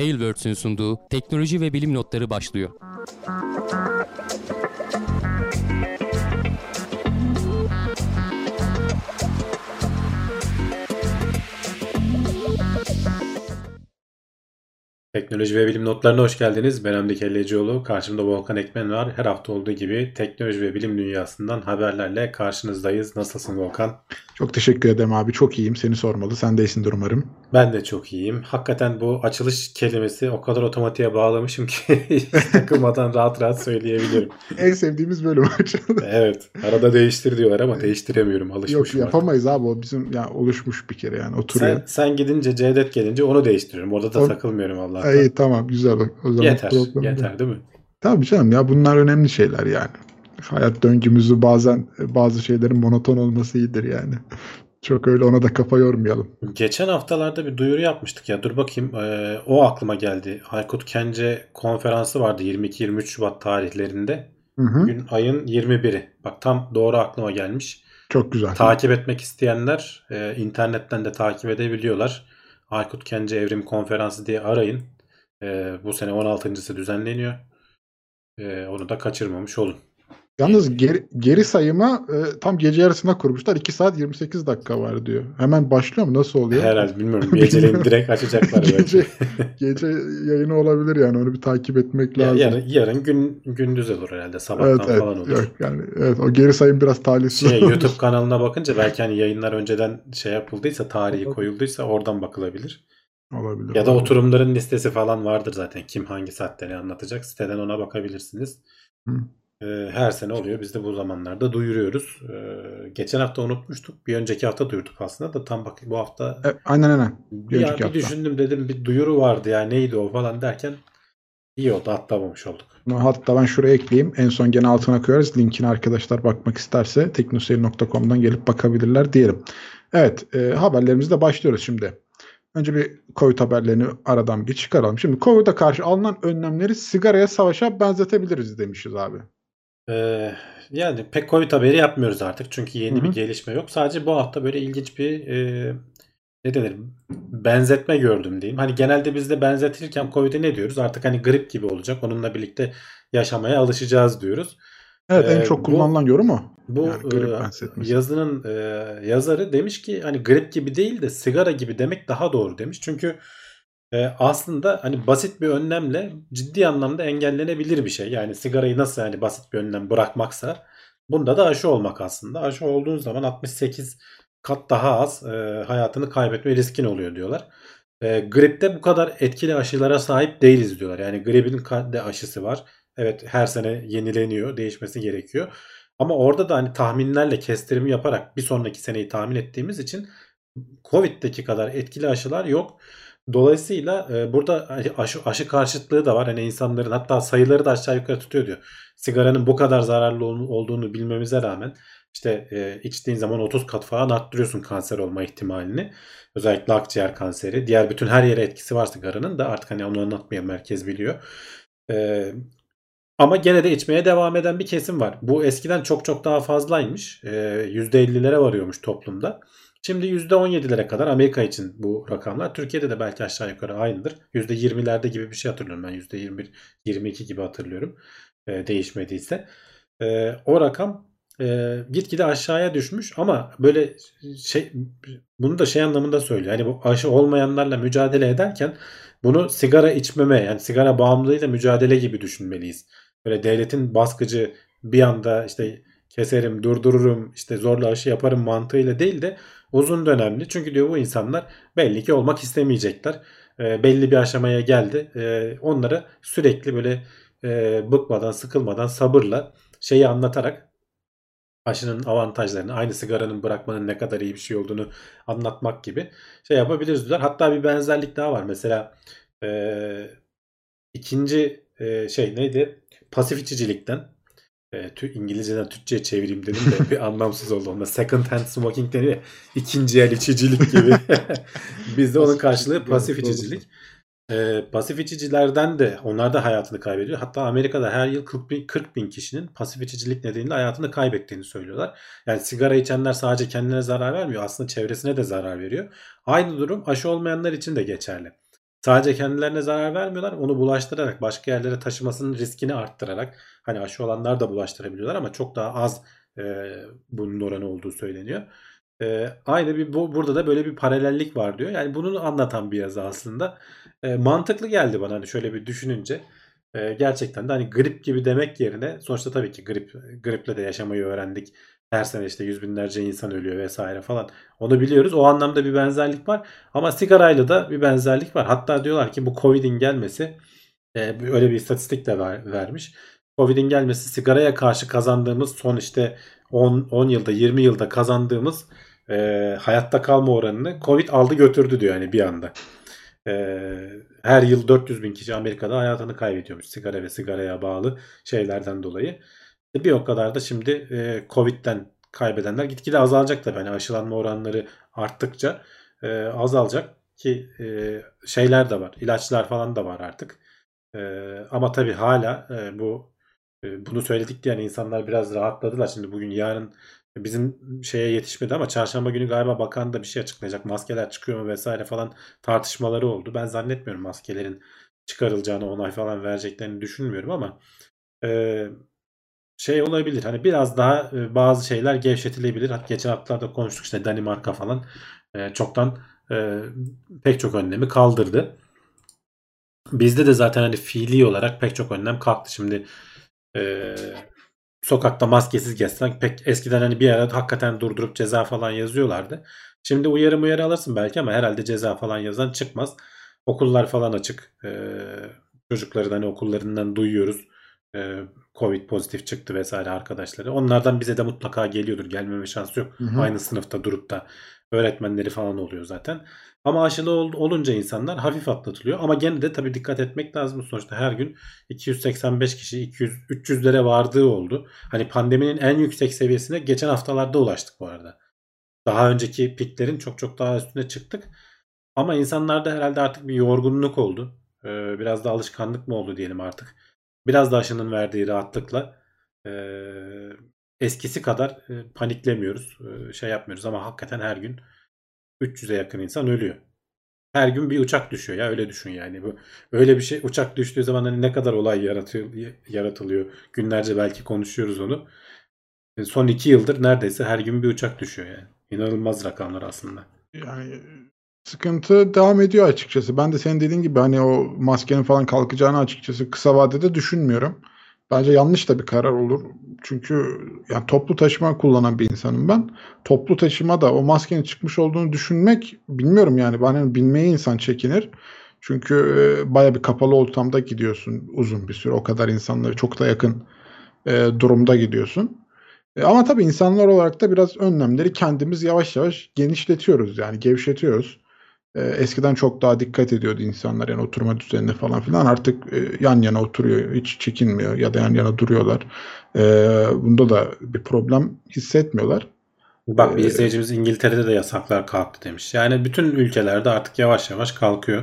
Tailwords'ün sunduğu teknoloji ve bilim notları başlıyor. Teknoloji ve bilim notlarına hoş geldiniz. Ben Hamdi Kellecioğlu. Karşımda Volkan Ekmen var. Her hafta olduğu gibi teknoloji ve bilim dünyasından haberlerle karşınızdayız. Nasılsın Volkan? Çok teşekkür ederim abi. Çok iyiyim. Seni sormalı. Sen de iyisindir umarım. Ben de çok iyiyim. Hakikaten bu açılış kelimesi o kadar otomatiğe bağlamışım ki takılmadan rahat rahat söyleyebilirim. En sevdiğimiz bölüm açıldı. Evet. Arada değiştir diyorlar ama değiştiremiyorum. Yok Alışmışım. artık. yapamayız abi. O bizim ya oluşmuş bir kere yani. Oturuyor. Sen, sen gidince Cevdet gelince onu değiştiriyorum. Orada da O- takılmıyorum Allah'tan. İyi tamam güzel bak. O zaman Yeter. problem. Yeter değil mi? Tabii canım ya bunlar önemli şeyler yani. Hayat döngümüzü bazen bazı şeylerin monoton olması iyidir yani. Çok öyle ona da kafa yormayalım. Geçen haftalarda bir duyuru yapmıştık ya. Dur bakayım. Ee, o aklıma geldi. Aykut Kence konferansı vardı 22-23 Şubat tarihlerinde. Hı hı. Bugün ayın 21'i. Bak tam doğru aklıma gelmiş. Çok güzel. Takip etmek isteyenler e, internetten de takip edebiliyorlar. Aykut Kence Evrim Konferansı diye arayın. E, bu sene 16.sı düzenleniyor. E, onu da kaçırmamış olun. Yalnız geri, geri sayıma e, tam gece yarısına kurmuşlar. 2 saat 28 dakika var diyor. Hemen başlıyor mu? Nasıl oluyor? Herhalde bilmiyorum. Geceleyin direkt açacaklar belki. Gece, gece yayını olabilir yani. Onu bir takip etmek Ya- lazım. yarın, yarın gün gündüz olur herhalde. Sabahtan Evet, evet. falan olur. Yok, yani evet o geri sayım biraz talihsiz. Şey, olmuş. YouTube kanalına bakınca belki hani yayınlar önceden şey yapıldıysa, tarihi koyulduysa oradan bakılabilir. Olabilir. Ya da oturumların listesi falan vardır zaten. Kim hangi saatte ne anlatacak. Siteden ona bakabilirsiniz. Hı. Ee, her sene oluyor. Biz de bu zamanlarda duyuruyoruz. Ee, geçen hafta unutmuştuk. Bir önceki hafta duyurduk aslında da tam bak bu hafta E, aynen aynen. bir, ya, bir hafta. düşündüm dedim bir duyuru vardı ya neydi o falan derken iyi oldu atlamamış olduk. Hatta ben şuraya ekleyeyim. En son gene altına koyarız. Linkini arkadaşlar bakmak isterse teknoseyir.com'dan gelip bakabilirler diyelim. Evet e, haberlerimizle başlıyoruz şimdi. Önce bir Covid haberlerini aradan bir çıkaralım. Şimdi Covid'e karşı alınan önlemleri sigaraya savaşa benzetebiliriz demişiz abi. Ee, yani pek Covid haberi yapmıyoruz artık. Çünkü yeni Hı bir gelişme yok. Sadece bu hafta böyle ilginç bir e, ne denir benzetme gördüm diyeyim. Hani genelde bizde benzetilirken Covid'e ne diyoruz? Artık hani grip gibi olacak. Onunla birlikte yaşamaya alışacağız diyoruz. Evet en Ee, çok bu- kullanılan yorum o. Bu Yani grip e, yazının e, yazarı demiş ki hani grip gibi değil de sigara gibi demek daha doğru demiş. Çünkü e, aslında hani basit bir önlemle ciddi anlamda engellenebilir bir şey. Yani sigarayı nasıl yani basit bir önlem bırakmaksa bunda da aşı olmak aslında. Aşı olduğun zaman 68 kat daha az e, hayatını kaybetme riskin oluyor diyorlar. E, gripte bu kadar etkili aşılara sahip değiliz diyorlar. Yani gripin de aşısı var. Evet her sene yenileniyor, değişmesi gerekiyor. Ama orada da hani tahminlerle kestirimi yaparak bir sonraki seneyi tahmin ettiğimiz için Covid'deki kadar etkili aşılar yok. Dolayısıyla e, burada hani aşı, aşı karşıtlığı da var. Hani insanların hatta sayıları da aşağı yukarı tutuyor diyor. Sigaranın bu kadar zararlı ol- olduğunu bilmemize rağmen işte e, içtiğin zaman 30 kat falan arttırıyorsun kanser olma ihtimalini. Özellikle akciğer kanseri. Diğer bütün her yere etkisi var sigaranın da artık hani onu anlatmayan merkez biliyor. E, ama gene de içmeye devam eden bir kesim var. Bu eskiden çok çok daha fazlaymış. E, %50'lere varıyormuş toplumda. Şimdi %17'lere kadar Amerika için bu rakamlar. Türkiye'de de belki aşağı yukarı aynıdır. %20'lerde gibi bir şey hatırlıyorum ben. %21, 22 gibi hatırlıyorum. E, değişmediyse. E, o rakam e, gitgide aşağıya düşmüş ama böyle şey bunu da şey anlamında söylüyor. Yani bu aşı olmayanlarla mücadele ederken bunu sigara içmeme yani sigara bağımlılığıyla mücadele gibi düşünmeliyiz. Böyle devletin baskıcı bir anda işte keserim, durdururum, işte zorla aşı yaparım mantığıyla değil de uzun dönemli. Çünkü diyor bu insanlar belli ki olmak istemeyecekler. E, belli bir aşamaya geldi. E, onlara sürekli böyle e, bıkmadan, sıkılmadan, sabırla şeyi anlatarak aşının avantajlarını, aynı sigaranın bırakmanın ne kadar iyi bir şey olduğunu anlatmak gibi şey yapabiliriz diyorlar. Hatta bir benzerlik daha var. Mesela e, ikinci e, şey neydi? Pasif içicilikten e, tü- İngilizceden Türkçe'ye çevireyim dedim de bir anlamsız oldu. Onda second hand smoking deniyor. ya, İkinci el içicilik gibi. Bizde onun karşılığı pasif içicilik. E, pasif içicilerden de onlar da hayatını kaybediyor. Hatta Amerika'da her yıl 40 bin, 40 bin kişinin pasif içicilik nedeniyle hayatını kaybettiğini söylüyorlar. Yani sigara içenler sadece kendine zarar vermiyor. Aslında çevresine de zarar veriyor. Aynı durum aşı olmayanlar için de geçerli. Sadece kendilerine zarar vermiyorlar. Onu bulaştırarak başka yerlere taşımasının riskini arttırarak hani aşı olanlar da bulaştırabiliyorlar ama çok daha az e, bunun oranı olduğu söyleniyor. E, aynı bir bu, burada da böyle bir paralellik var diyor. Yani bunu anlatan bir yazı aslında. E, mantıklı geldi bana hani şöyle bir düşününce. E, gerçekten de hani grip gibi demek yerine sonuçta tabii ki grip griple de yaşamayı öğrendik. Her sene işte yüz binlerce insan ölüyor vesaire falan. Onu biliyoruz. O anlamda bir benzerlik var. Ama sigarayla da bir benzerlik var. Hatta diyorlar ki bu Covid'in gelmesi e, öyle bir istatistik de ver, vermiş. Covid'in gelmesi sigaraya karşı kazandığımız son işte 10, 10 yılda 20 yılda kazandığımız e, hayatta kalma oranını Covid aldı götürdü diyor yani bir anda. E, her yıl 400 bin kişi Amerika'da hayatını kaybediyormuş sigara ve sigaraya bağlı şeylerden dolayı. Bir o kadar da şimdi e, Covid'den kaybedenler gitgide azalacak tabii. Hani aşılanma oranları arttıkça e, azalacak ki e, şeyler de var. ilaçlar falan da var artık. E, ama tabii hala e, bu e, bunu söyledik diye yani insanlar biraz rahatladılar. Şimdi bugün yarın bizim şeye yetişmedi ama çarşamba günü galiba bakan da bir şey açıklayacak. Maskeler çıkıyor mu vesaire falan tartışmaları oldu. Ben zannetmiyorum maskelerin çıkarılacağını onay falan vereceklerini düşünmüyorum ama e, şey olabilir. Hani biraz daha e, bazı şeyler gevşetilebilir. Hatta geçen haftalarda konuştuk işte Danimarka falan e, çoktan e, pek çok önlemi kaldırdı. Bizde de zaten hani fiili olarak pek çok önlem kalktı. Şimdi sokakta maskesiz gezsen pek eskiden hani bir ara hakikaten durdurup ceza falan yazıyorlardı. Şimdi uyarı uyarı alırsın belki ama herhalde ceza falan yazan çıkmaz. Okullar falan açık. E, çocukları da hani okullarından duyuyoruz. E, Covid pozitif çıktı vesaire arkadaşları. Onlardan bize de mutlaka geliyordur. Gelmeme şansı yok. Hı hı. Aynı sınıfta durup da öğretmenleri falan oluyor zaten. Ama aşılı ol- olunca insanlar hafif atlatılıyor. Ama gene de tabii dikkat etmek lazım. Sonuçta her gün 285 kişi 200 300'lere vardığı oldu. Hani pandeminin en yüksek seviyesine geçen haftalarda ulaştık bu arada. Daha önceki piklerin çok çok daha üstüne çıktık. Ama insanlarda herhalde artık bir yorgunluk oldu. Ee, biraz da alışkanlık mı oldu diyelim artık. Biraz da aşının verdiği rahatlıkla e, eskisi kadar e, paniklemiyoruz. E, şey yapmıyoruz ama hakikaten her gün 300'e yakın insan ölüyor. Her gün bir uçak düşüyor ya öyle düşün yani. Bu öyle bir şey uçak düştüğü zaman hani ne kadar olay yaratıyor yaratılıyor. Günlerce belki konuşuyoruz onu. E, Son iki yıldır neredeyse her gün bir uçak düşüyor yani. İnanılmaz rakamlar aslında. Yani sıkıntı devam ediyor açıkçası. Ben de senin dediğin gibi hani o maskenin falan kalkacağını açıkçası kısa vadede düşünmüyorum. Bence yanlış da bir karar olur. Çünkü yani toplu taşıma kullanan bir insanım ben. Toplu taşıma da o maskenin çıkmış olduğunu düşünmek bilmiyorum yani. Ben hani binmeye insan çekinir. Çünkü e, baya bir kapalı ortamda gidiyorsun uzun bir süre. O kadar insanlara çok da yakın e, durumda gidiyorsun. E, ama tabii insanlar olarak da biraz önlemleri kendimiz yavaş yavaş genişletiyoruz yani gevşetiyoruz. E, eskiden çok daha dikkat ediyordu insanlar yani oturma düzenine falan filan artık e, yan yana oturuyor hiç çekinmiyor ya da yan yana duruyorlar. E, bunda da bir problem hissetmiyorlar. Bak bir Ee, izleyicimiz İngiltere'de de yasaklar kalktı demiş. Yani bütün ülkelerde artık yavaş yavaş kalkıyor.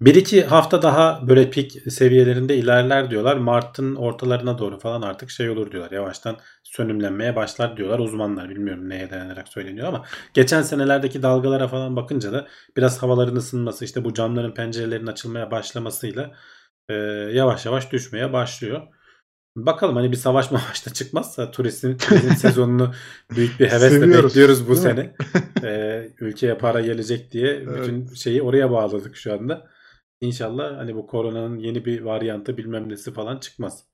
Bir iki hafta daha böyle pik seviyelerinde ilerler diyorlar. Mart'ın ortalarına doğru falan artık şey olur diyorlar. Yavaştan sönümlenmeye başlar diyorlar uzmanlar. Bilmiyorum neye dayanarak söyleniyor ama geçen senelerdeki dalgalara falan bakınca da biraz havaların ısınması işte bu camların pencerelerin açılmaya başlamasıyla e, yavaş yavaş düşmeye başlıyor. Bakalım hani bir savaş mavaş da çıkmazsa turizm, turizm sezonunu büyük bir hevesle Seviyoruz, bekliyoruz bu sene. Ee, ülkeye para gelecek diye bütün şeyi oraya bağladık şu anda. İnşallah hani bu koronanın yeni bir varyantı bilmem nesi falan çıkmaz.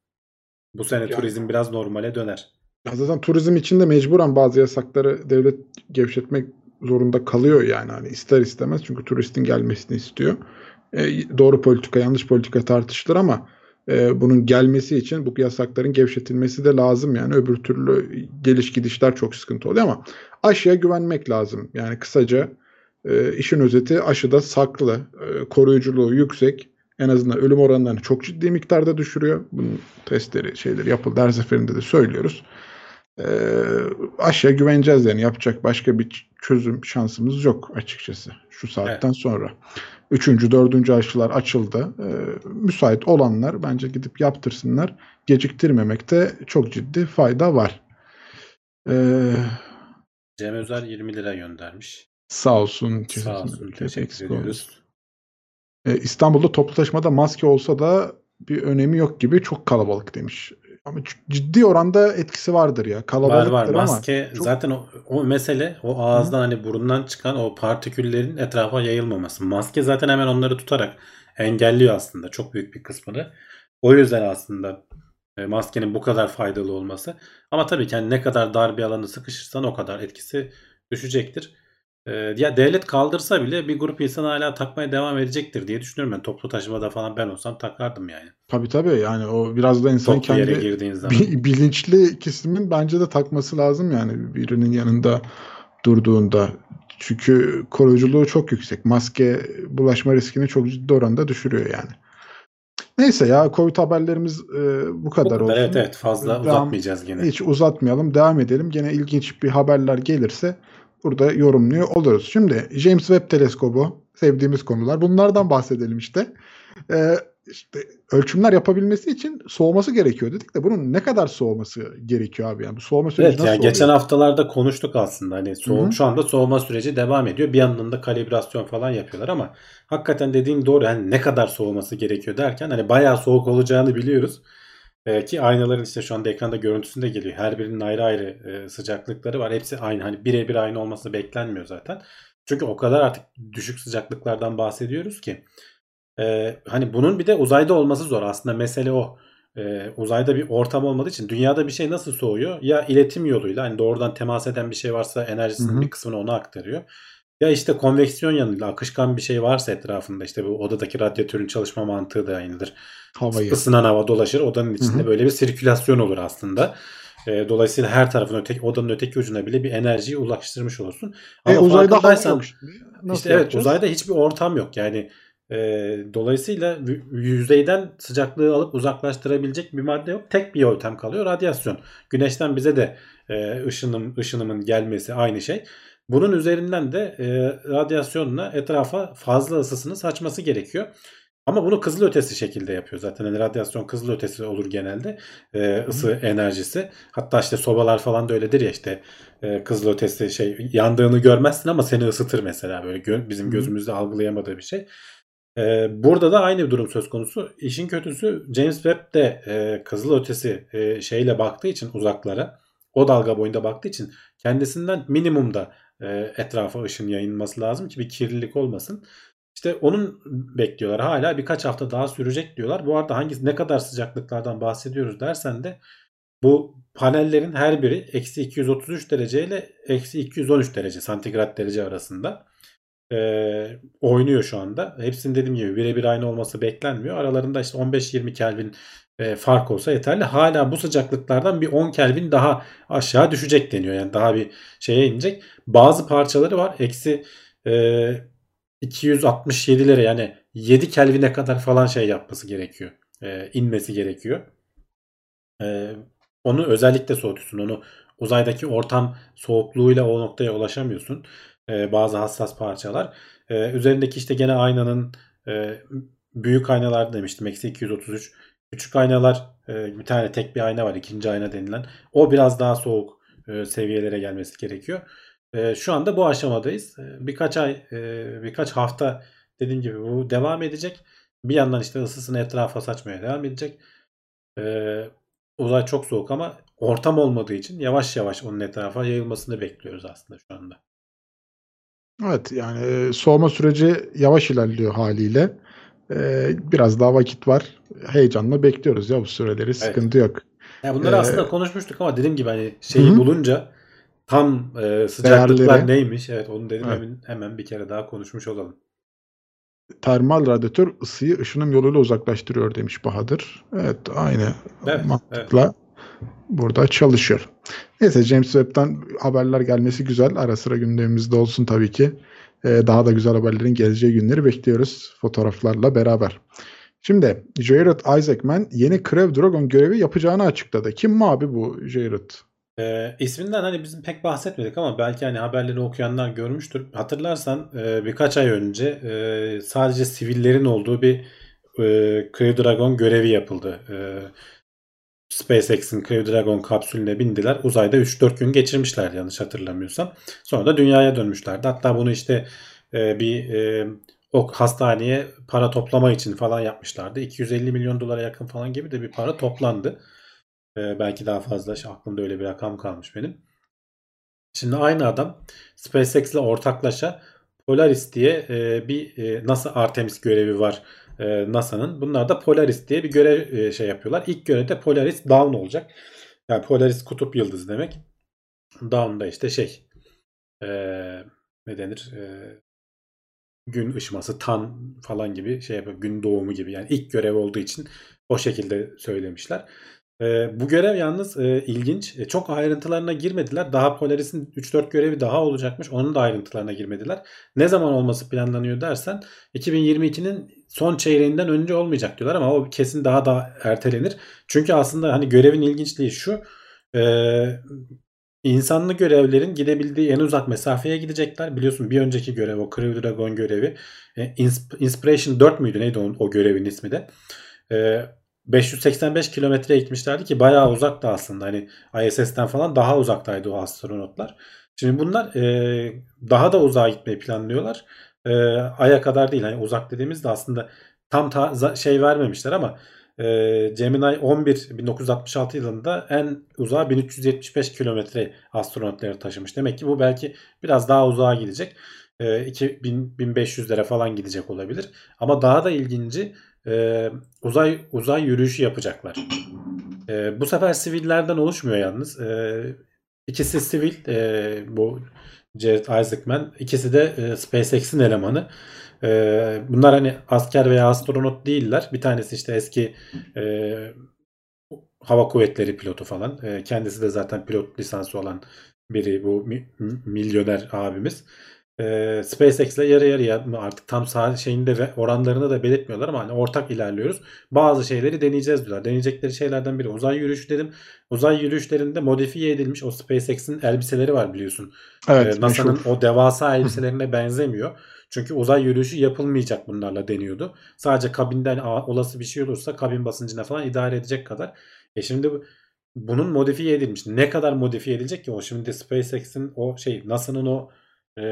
Bu sene Yani- turizm biraz normale döner. Ya zaten turizm için de mecburen bazı yasakları devlet gevşetmek zorunda kalıyor yani hani ister istemez çünkü turistin gelmesini istiyor. E, doğru politika yanlış politika tartışılır ama e, bunun gelmesi için bu yasakların gevşetilmesi de lazım yani öbür türlü geliş gidişler çok sıkıntı oluyor ama aşıya güvenmek lazım. Yani kısaca e, işin özeti aşıda saklı, e, koruyuculuğu yüksek en azından ölüm oranlarını çok ciddi miktarda düşürüyor. Bunun testleri şeyleri yapıldı her seferinde de söylüyoruz. E, aşıya güveneceğiz yani yapacak başka bir çözüm şansımız yok açıkçası şu saatten sonra. Üçüncü, dördüncü aşılar açıldı. E, müsait olanlar bence gidip yaptırsınlar. Geciktirmemekte çok ciddi fayda var. E, Cem Özer 20 lira göndermiş. Sağ olsun. Sağ olsun. Teşekkür ediyoruz. E, İstanbul'da toplu taşımada maske olsa da bir önemi yok gibi çok kalabalık demiş. Ama ciddi oranda etkisi vardır ya. Kalabalıktır Var var maske çok- zaten o, o mesele o ağızdan hani burundan çıkan o partiküllerin etrafa yayılmaması. Maske zaten hemen onları tutarak engelliyor aslında çok büyük bir kısmını. O yüzden aslında e, maskenin bu kadar faydalı olması. Ama tabii ki hani ne kadar dar bir alanı sıkışırsan o kadar etkisi düşecektir. E, ya devlet kaldırsa bile bir grup insan hala takmaya devam edecektir diye düşünüyorum ben. Toplu taşımada falan ben olsam takardım yani. tabii tabii yani o biraz da insan Toplu kendi zaman. bilinçli kesimin bence de takması lazım yani birinin yanında durduğunda. Çünkü koruyuculuğu çok yüksek. Maske bulaşma riskini çok ciddi oranda düşürüyor yani. Neyse ya Covid haberlerimiz e, bu kadar olsun. evet evet fazla Devam- uzatmayacağız gene. Hiç uzatmayalım, devam edelim. Gene ilginç bir haberler gelirse burada yorumluyor oluruz. Şimdi James Webb Teleskobu sevdiğimiz konular. Bunlardan bahsedelim işte. Ee, işte ölçümler yapabilmesi için soğuması gerekiyor dedik de bunun ne kadar soğuması gerekiyor abi yani bu soğuma süreci Evet nasıl yani oluyor? geçen haftalarda konuştuk aslında hani hı. şu anda soğuma süreci devam ediyor. Bir yandan da kalibrasyon falan yapıyorlar ama hakikaten dediğin doğru. Hani ne kadar soğuması gerekiyor derken hani bayağı soğuk olacağını biliyoruz. Ee, ki aynaların işte şu anda ekranda görüntüsünde geliyor. Her birinin ayrı ayrı e, sıcaklıkları var. Hepsi aynı. Hani birebir aynı olması beklenmiyor zaten. Çünkü o kadar artık düşük sıcaklıklardan bahsediyoruz ki. Ee, hani bunun bir de uzayda olması zor. Aslında mesele o. Ee, uzayda bir ortam olmadığı için dünyada bir şey nasıl soğuyor? Ya iletim yoluyla hani doğrudan temas eden bir şey varsa enerjisinin Hı hı. bir kısmını ona aktarıyor. Ya işte konveksiyon yanıyla akışkan bir şey varsa etrafında işte bu odadaki radyatörün çalışma mantığı da aynıdır. Havayı. Isınan hava dolaşır odanın içinde Hı hı. böyle bir sirkülasyon olur aslında. Ee, dolayısıyla her tarafın öteki odanın öteki ucuna bile bir enerjiyi ulaştırmış olursun. E, uzayda hava yok. Nasıl işte evet uzayda hiçbir ortam yok. Yani e, dolayısıyla yüzeyden sıcaklığı alıp uzaklaştırabilecek bir madde yok. Tek bir yöntem kalıyor radyasyon. Güneşten bize de e, ışınım ışınımın gelmesi aynı şey. Bunun üzerinden de e, radyasyonla etrafa fazla ısısını saçması gerekiyor. Ama bunu kızılötesi şekilde yapıyor zaten. Yani radyasyon kızılötesi olur genelde. E, ısı enerjisi. Hatta işte sobalar falan da öyledir ya işte e, kızılötesi şey yandığını görmezsin ama seni ısıtır mesela böyle gö- bizim gözümüzde algılayamadığı bir şey. E, burada da aynı bir durum söz konusu. İşin kötüsü James Webb de e, kızılötesi e, şeyle baktığı için uzaklara o dalga boyunda baktığı için kendisinden minimumda etrafa ışın yayılması lazım ki bir kirlilik olmasın. İşte onun bekliyorlar. Hala birkaç hafta daha sürecek diyorlar. Bu arada hangi ne kadar sıcaklıklardan bahsediyoruz dersen de bu panellerin her biri eksi 233 derece ile eksi 213 derece santigrat derece arasında Ee, oynuyor şu anda. Hepsinin dediğim gibi birebir aynı olması beklenmiyor. Aralarında işte 15-20 Kelvin e, fark olsa yeterli. Hala bu sıcaklıklardan bir 10 Kelvin daha aşağı düşecek deniyor. Yani daha bir şeye inecek. Bazı parçaları var. Eksi e, 267'lere yani 7 Kelvin'e kadar falan şey yapması gerekiyor. E, inmesi gerekiyor. E, onu özellikle soğutuyorsun. Onu uzaydaki ortam soğukluğuyla o noktaya ulaşamıyorsun. E, bazı hassas parçalar. E, üzerindeki işte gene aynanın e, büyük aynalar demiştim. Eksi 233. Küçük aynalar e, bir tane tek bir ayna var. ikinci ayna denilen. O biraz daha soğuk e, seviyelere gelmesi gerekiyor. E, şu anda bu aşamadayız. E, birkaç ay, e, birkaç hafta dediğim gibi bu devam edecek. Bir yandan işte ısısını etrafa saçmaya devam edecek. E, uzay çok soğuk ama ortam olmadığı için yavaş yavaş onun etrafa yayılmasını bekliyoruz aslında şu anda. Evet yani e, soğuma süreci yavaş ilerliyor haliyle. E, biraz daha vakit var. Heyecanla bekliyoruz ya bu süreleri. Sıkıntı yok. Ya bunları Ee, aslında konuşmuştuk ama dediğim gibi hani şeyi Hı bulunca tam e, sıcaklıklar Değerleri. neymiş? Evet onu dedim Evet. hemen, hemen bir kere daha konuşmuş olalım. Termal radyatör ısıyı ışınım yoluyla uzaklaştırıyor demiş Bahadır. Evet aynı Evet, mantıkla burada çalışıyor. Neyse James Webb'den haberler gelmesi güzel. Ara sıra gündemimizde olsun tabii ki. Ee, daha da güzel haberlerin geleceği günleri bekliyoruz fotoğraflarla beraber. Şimdi Jared Isaacman yeni Crew Dragon görevi yapacağını açıkladı. Kim mi abi bu Jared? E, isminden hani bizim pek bahsetmedik ama belki hani haberleri okuyanlar görmüştür. Hatırlarsan e, birkaç ay önce e, sadece sivillerin olduğu bir e, Crew Dragon görevi yapıldı. E, SpaceX'in Crew Dragon kapsülüne bindiler. Uzayda 3-4 gün geçirmişler yanlış hatırlamıyorsam. Sonra da dünyaya dönmüşlerdi. Hatta bunu işte e, bir e, o hastaneye para toplama için falan yapmışlardı. 250 milyon dolara yakın falan gibi de bir para toplandı. Ee, belki daha fazla. Şey, aklımda öyle bir rakam kalmış benim. Şimdi aynı adam SpaceX ile ortaklaşa Polaris diye e, bir e, NASA Artemis görevi var e, NASA'nın. Bunlar da Polaris diye bir görev e, şey yapıyorlar. İlk görevde Polaris Dawn olacak. Yani Polaris kutup yıldızı demek. Dawn da işte şey e, ne denir? E, gün ışıması, tan falan gibi şey yapıyor. Gün doğumu gibi. Yani ilk görev olduğu için o şekilde söylemişler. E, bu görev yalnız e, ilginç. E, çok ayrıntılarına girmediler. Daha Polaris'in 3-4 görevi daha olacakmış. Onun da ayrıntılarına girmediler. Ne zaman olması planlanıyor dersen 2022'nin son çeyreğinden önce olmayacak diyorlar ama o kesin daha da ertelenir. Çünkü aslında hani görevin ilginçliği şu. E, insanlı görevlerin gidebildiği en uzak mesafeye gidecekler. Biliyorsun bir önceki görev o Crew Dragon görevi. E, Inspiration 4 müydü neydi o, o görevin ismi de. E, 585 kilometre gitmişlerdi ki bayağı uzakta aslında. Hani ISS'ten falan daha uzaktaydı o astronotlar. Şimdi bunlar e, daha da uzağa gitmeyi planlıyorlar. E, Ay'a kadar değil. Hani uzak dediğimizde aslında tam ta, şey vermemişler ama e, Gemini 11 1966 yılında en uzağa 1375 kilometre astronotları taşımış. Demek ki bu belki biraz daha uzağa gidecek. E, 2000, 1500'lere falan gidecek olabilir. Ama daha da ilginci e, uzay uzay yürüyüşü yapacaklar. E, bu sefer sivillerden oluşmuyor yalnız. E, ikisi sivil e, bu Jared Isaacman. İkisi de e, SpaceX'in elemanı. E, bunlar hani asker veya astronot değiller. Bir tanesi işte eski e, hava kuvvetleri pilotu falan. E, kendisi de zaten pilot lisansı olan biri bu mi, milyoner abimiz. E, SpaceX ile yarı yarıya artık tam şeyinde ve oranlarını da belirtmiyorlar ama hani ortak ilerliyoruz. Bazı şeyleri deneyeceğiz diyorlar. Deneyecekleri şeylerden biri uzay yürüyüşü dedim. Uzay yürüyüşlerinde modifiye edilmiş o SpaceX'in elbiseleri var biliyorsun. Evet, e, NASA'nın o devasa elbiselerine benzemiyor. Çünkü uzay yürüyüşü yapılmayacak bunlarla deniyordu. Sadece kabinden olası bir şey olursa kabin basıncına falan idare edecek kadar. E şimdi bu bunun modifiye edilmiş. Ne kadar modifiye edilecek ki o şimdi SpaceX'in o şey NASA'nın o e,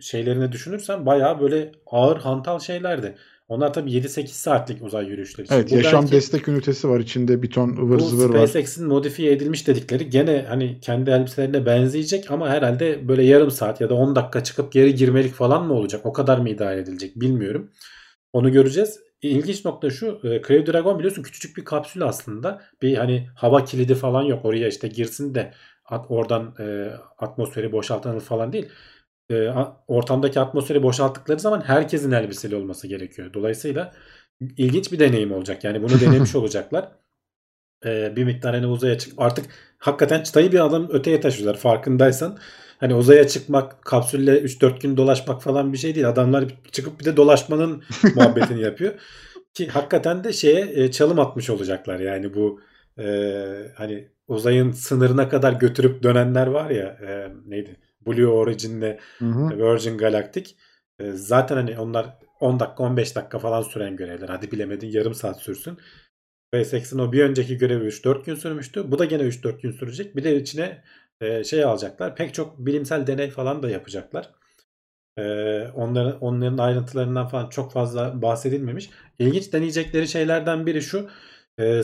şeylerini düşünürsen bayağı böyle ağır hantal şeylerdi. Onlar tabii 7-8 saatlik uzay yürüyüşleri. Evet Bu yaşam belki destek ünitesi var. içinde bir ton ıvır zıvır var. SpaceX'in modifiye edilmiş dedikleri gene hani kendi elbiselerine benzeyecek ama herhalde böyle yarım saat ya da 10 dakika çıkıp geri girmelik falan mı olacak? O kadar mı idare edilecek bilmiyorum. Onu göreceğiz. İlginç nokta şu. E, Crew Dragon biliyorsun küçücük bir kapsül aslında. Bir hani hava kilidi falan yok. Oraya işte girsin de at, oradan e, atmosferi boşaltanır falan değil. E, ortamdaki atmosferi boşalttıkları zaman herkesin elbiseli olması gerekiyor. Dolayısıyla ilginç bir deneyim olacak. Yani bunu denemiş olacaklar. E, bir miktar hani uzaya çık. Artık hakikaten çıtayı bir adım öteye taşıyorlar farkındaysan. Hani uzaya çıkmak, kapsülle 3-4 gün dolaşmak falan bir şey değil. Adamlar çıkıp bir de dolaşmanın muhabbetini yapıyor. Ki hakikaten de şeye e, çalım atmış olacaklar. Yani bu e, hani uzayın sınırına kadar götürüp dönenler var ya e, neydi? Blue Origin'le hı. Virgin Galactic. E, zaten hani onlar 10 dakika 15 dakika falan süren görevler. Hadi bilemedin yarım saat sürsün. SpaceX'in o bir önceki görevi 3-4 gün sürmüştü. Bu da gene 3-4 gün sürecek. Bir de içine e, şey alacaklar. Pek çok bilimsel deney falan da yapacaklar. E, onların onların ayrıntılarından falan çok fazla bahsedilmemiş. İlginç deneyecekleri şeylerden biri şu. E,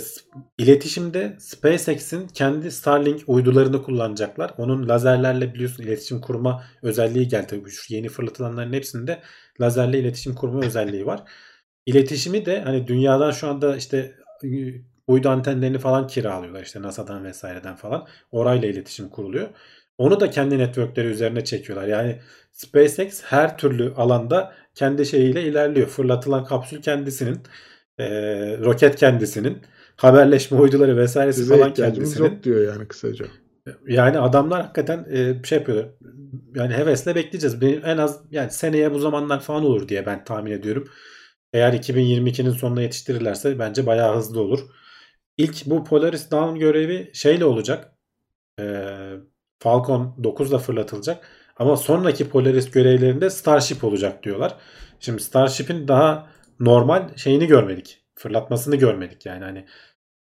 iletişimde SpaceX'in kendi Starlink uydularını kullanacaklar. Onun lazerlerle biliyorsun iletişim kurma özelliği geldi. Şu yeni fırlatılanların hepsinde lazerle iletişim kurma özelliği var. İletişimi de hani dünyadan şu anda işte uydu antenlerini falan kiralıyorlar işte NASA'dan vesaireden falan. Orayla iletişim kuruluyor. Onu da kendi networkleri üzerine çekiyorlar. Yani SpaceX her türlü alanda kendi şeyiyle ilerliyor. Fırlatılan kapsül kendisinin, e, roket kendisinin, haberleşme uyduları vesairesi Bize falan kendisinin. yok diyor yani kısaca. Yani adamlar hakikaten e, şey yapıyorlar. Yani hevesle bekleyeceğiz. Benim en az yani seneye bu zamanlar falan olur diye ben tahmin ediyorum. Eğer 2022'nin sonuna yetiştirirlerse bence bayağı hızlı olur. İlk bu Polaris Dawn görevi şeyle olacak. E, Falcon 9'la fırlatılacak. Ama sonraki Polaris görevlerinde Starship olacak diyorlar. Şimdi Starship'in daha normal şeyini görmedik. Fırlatmasını görmedik. Yani hani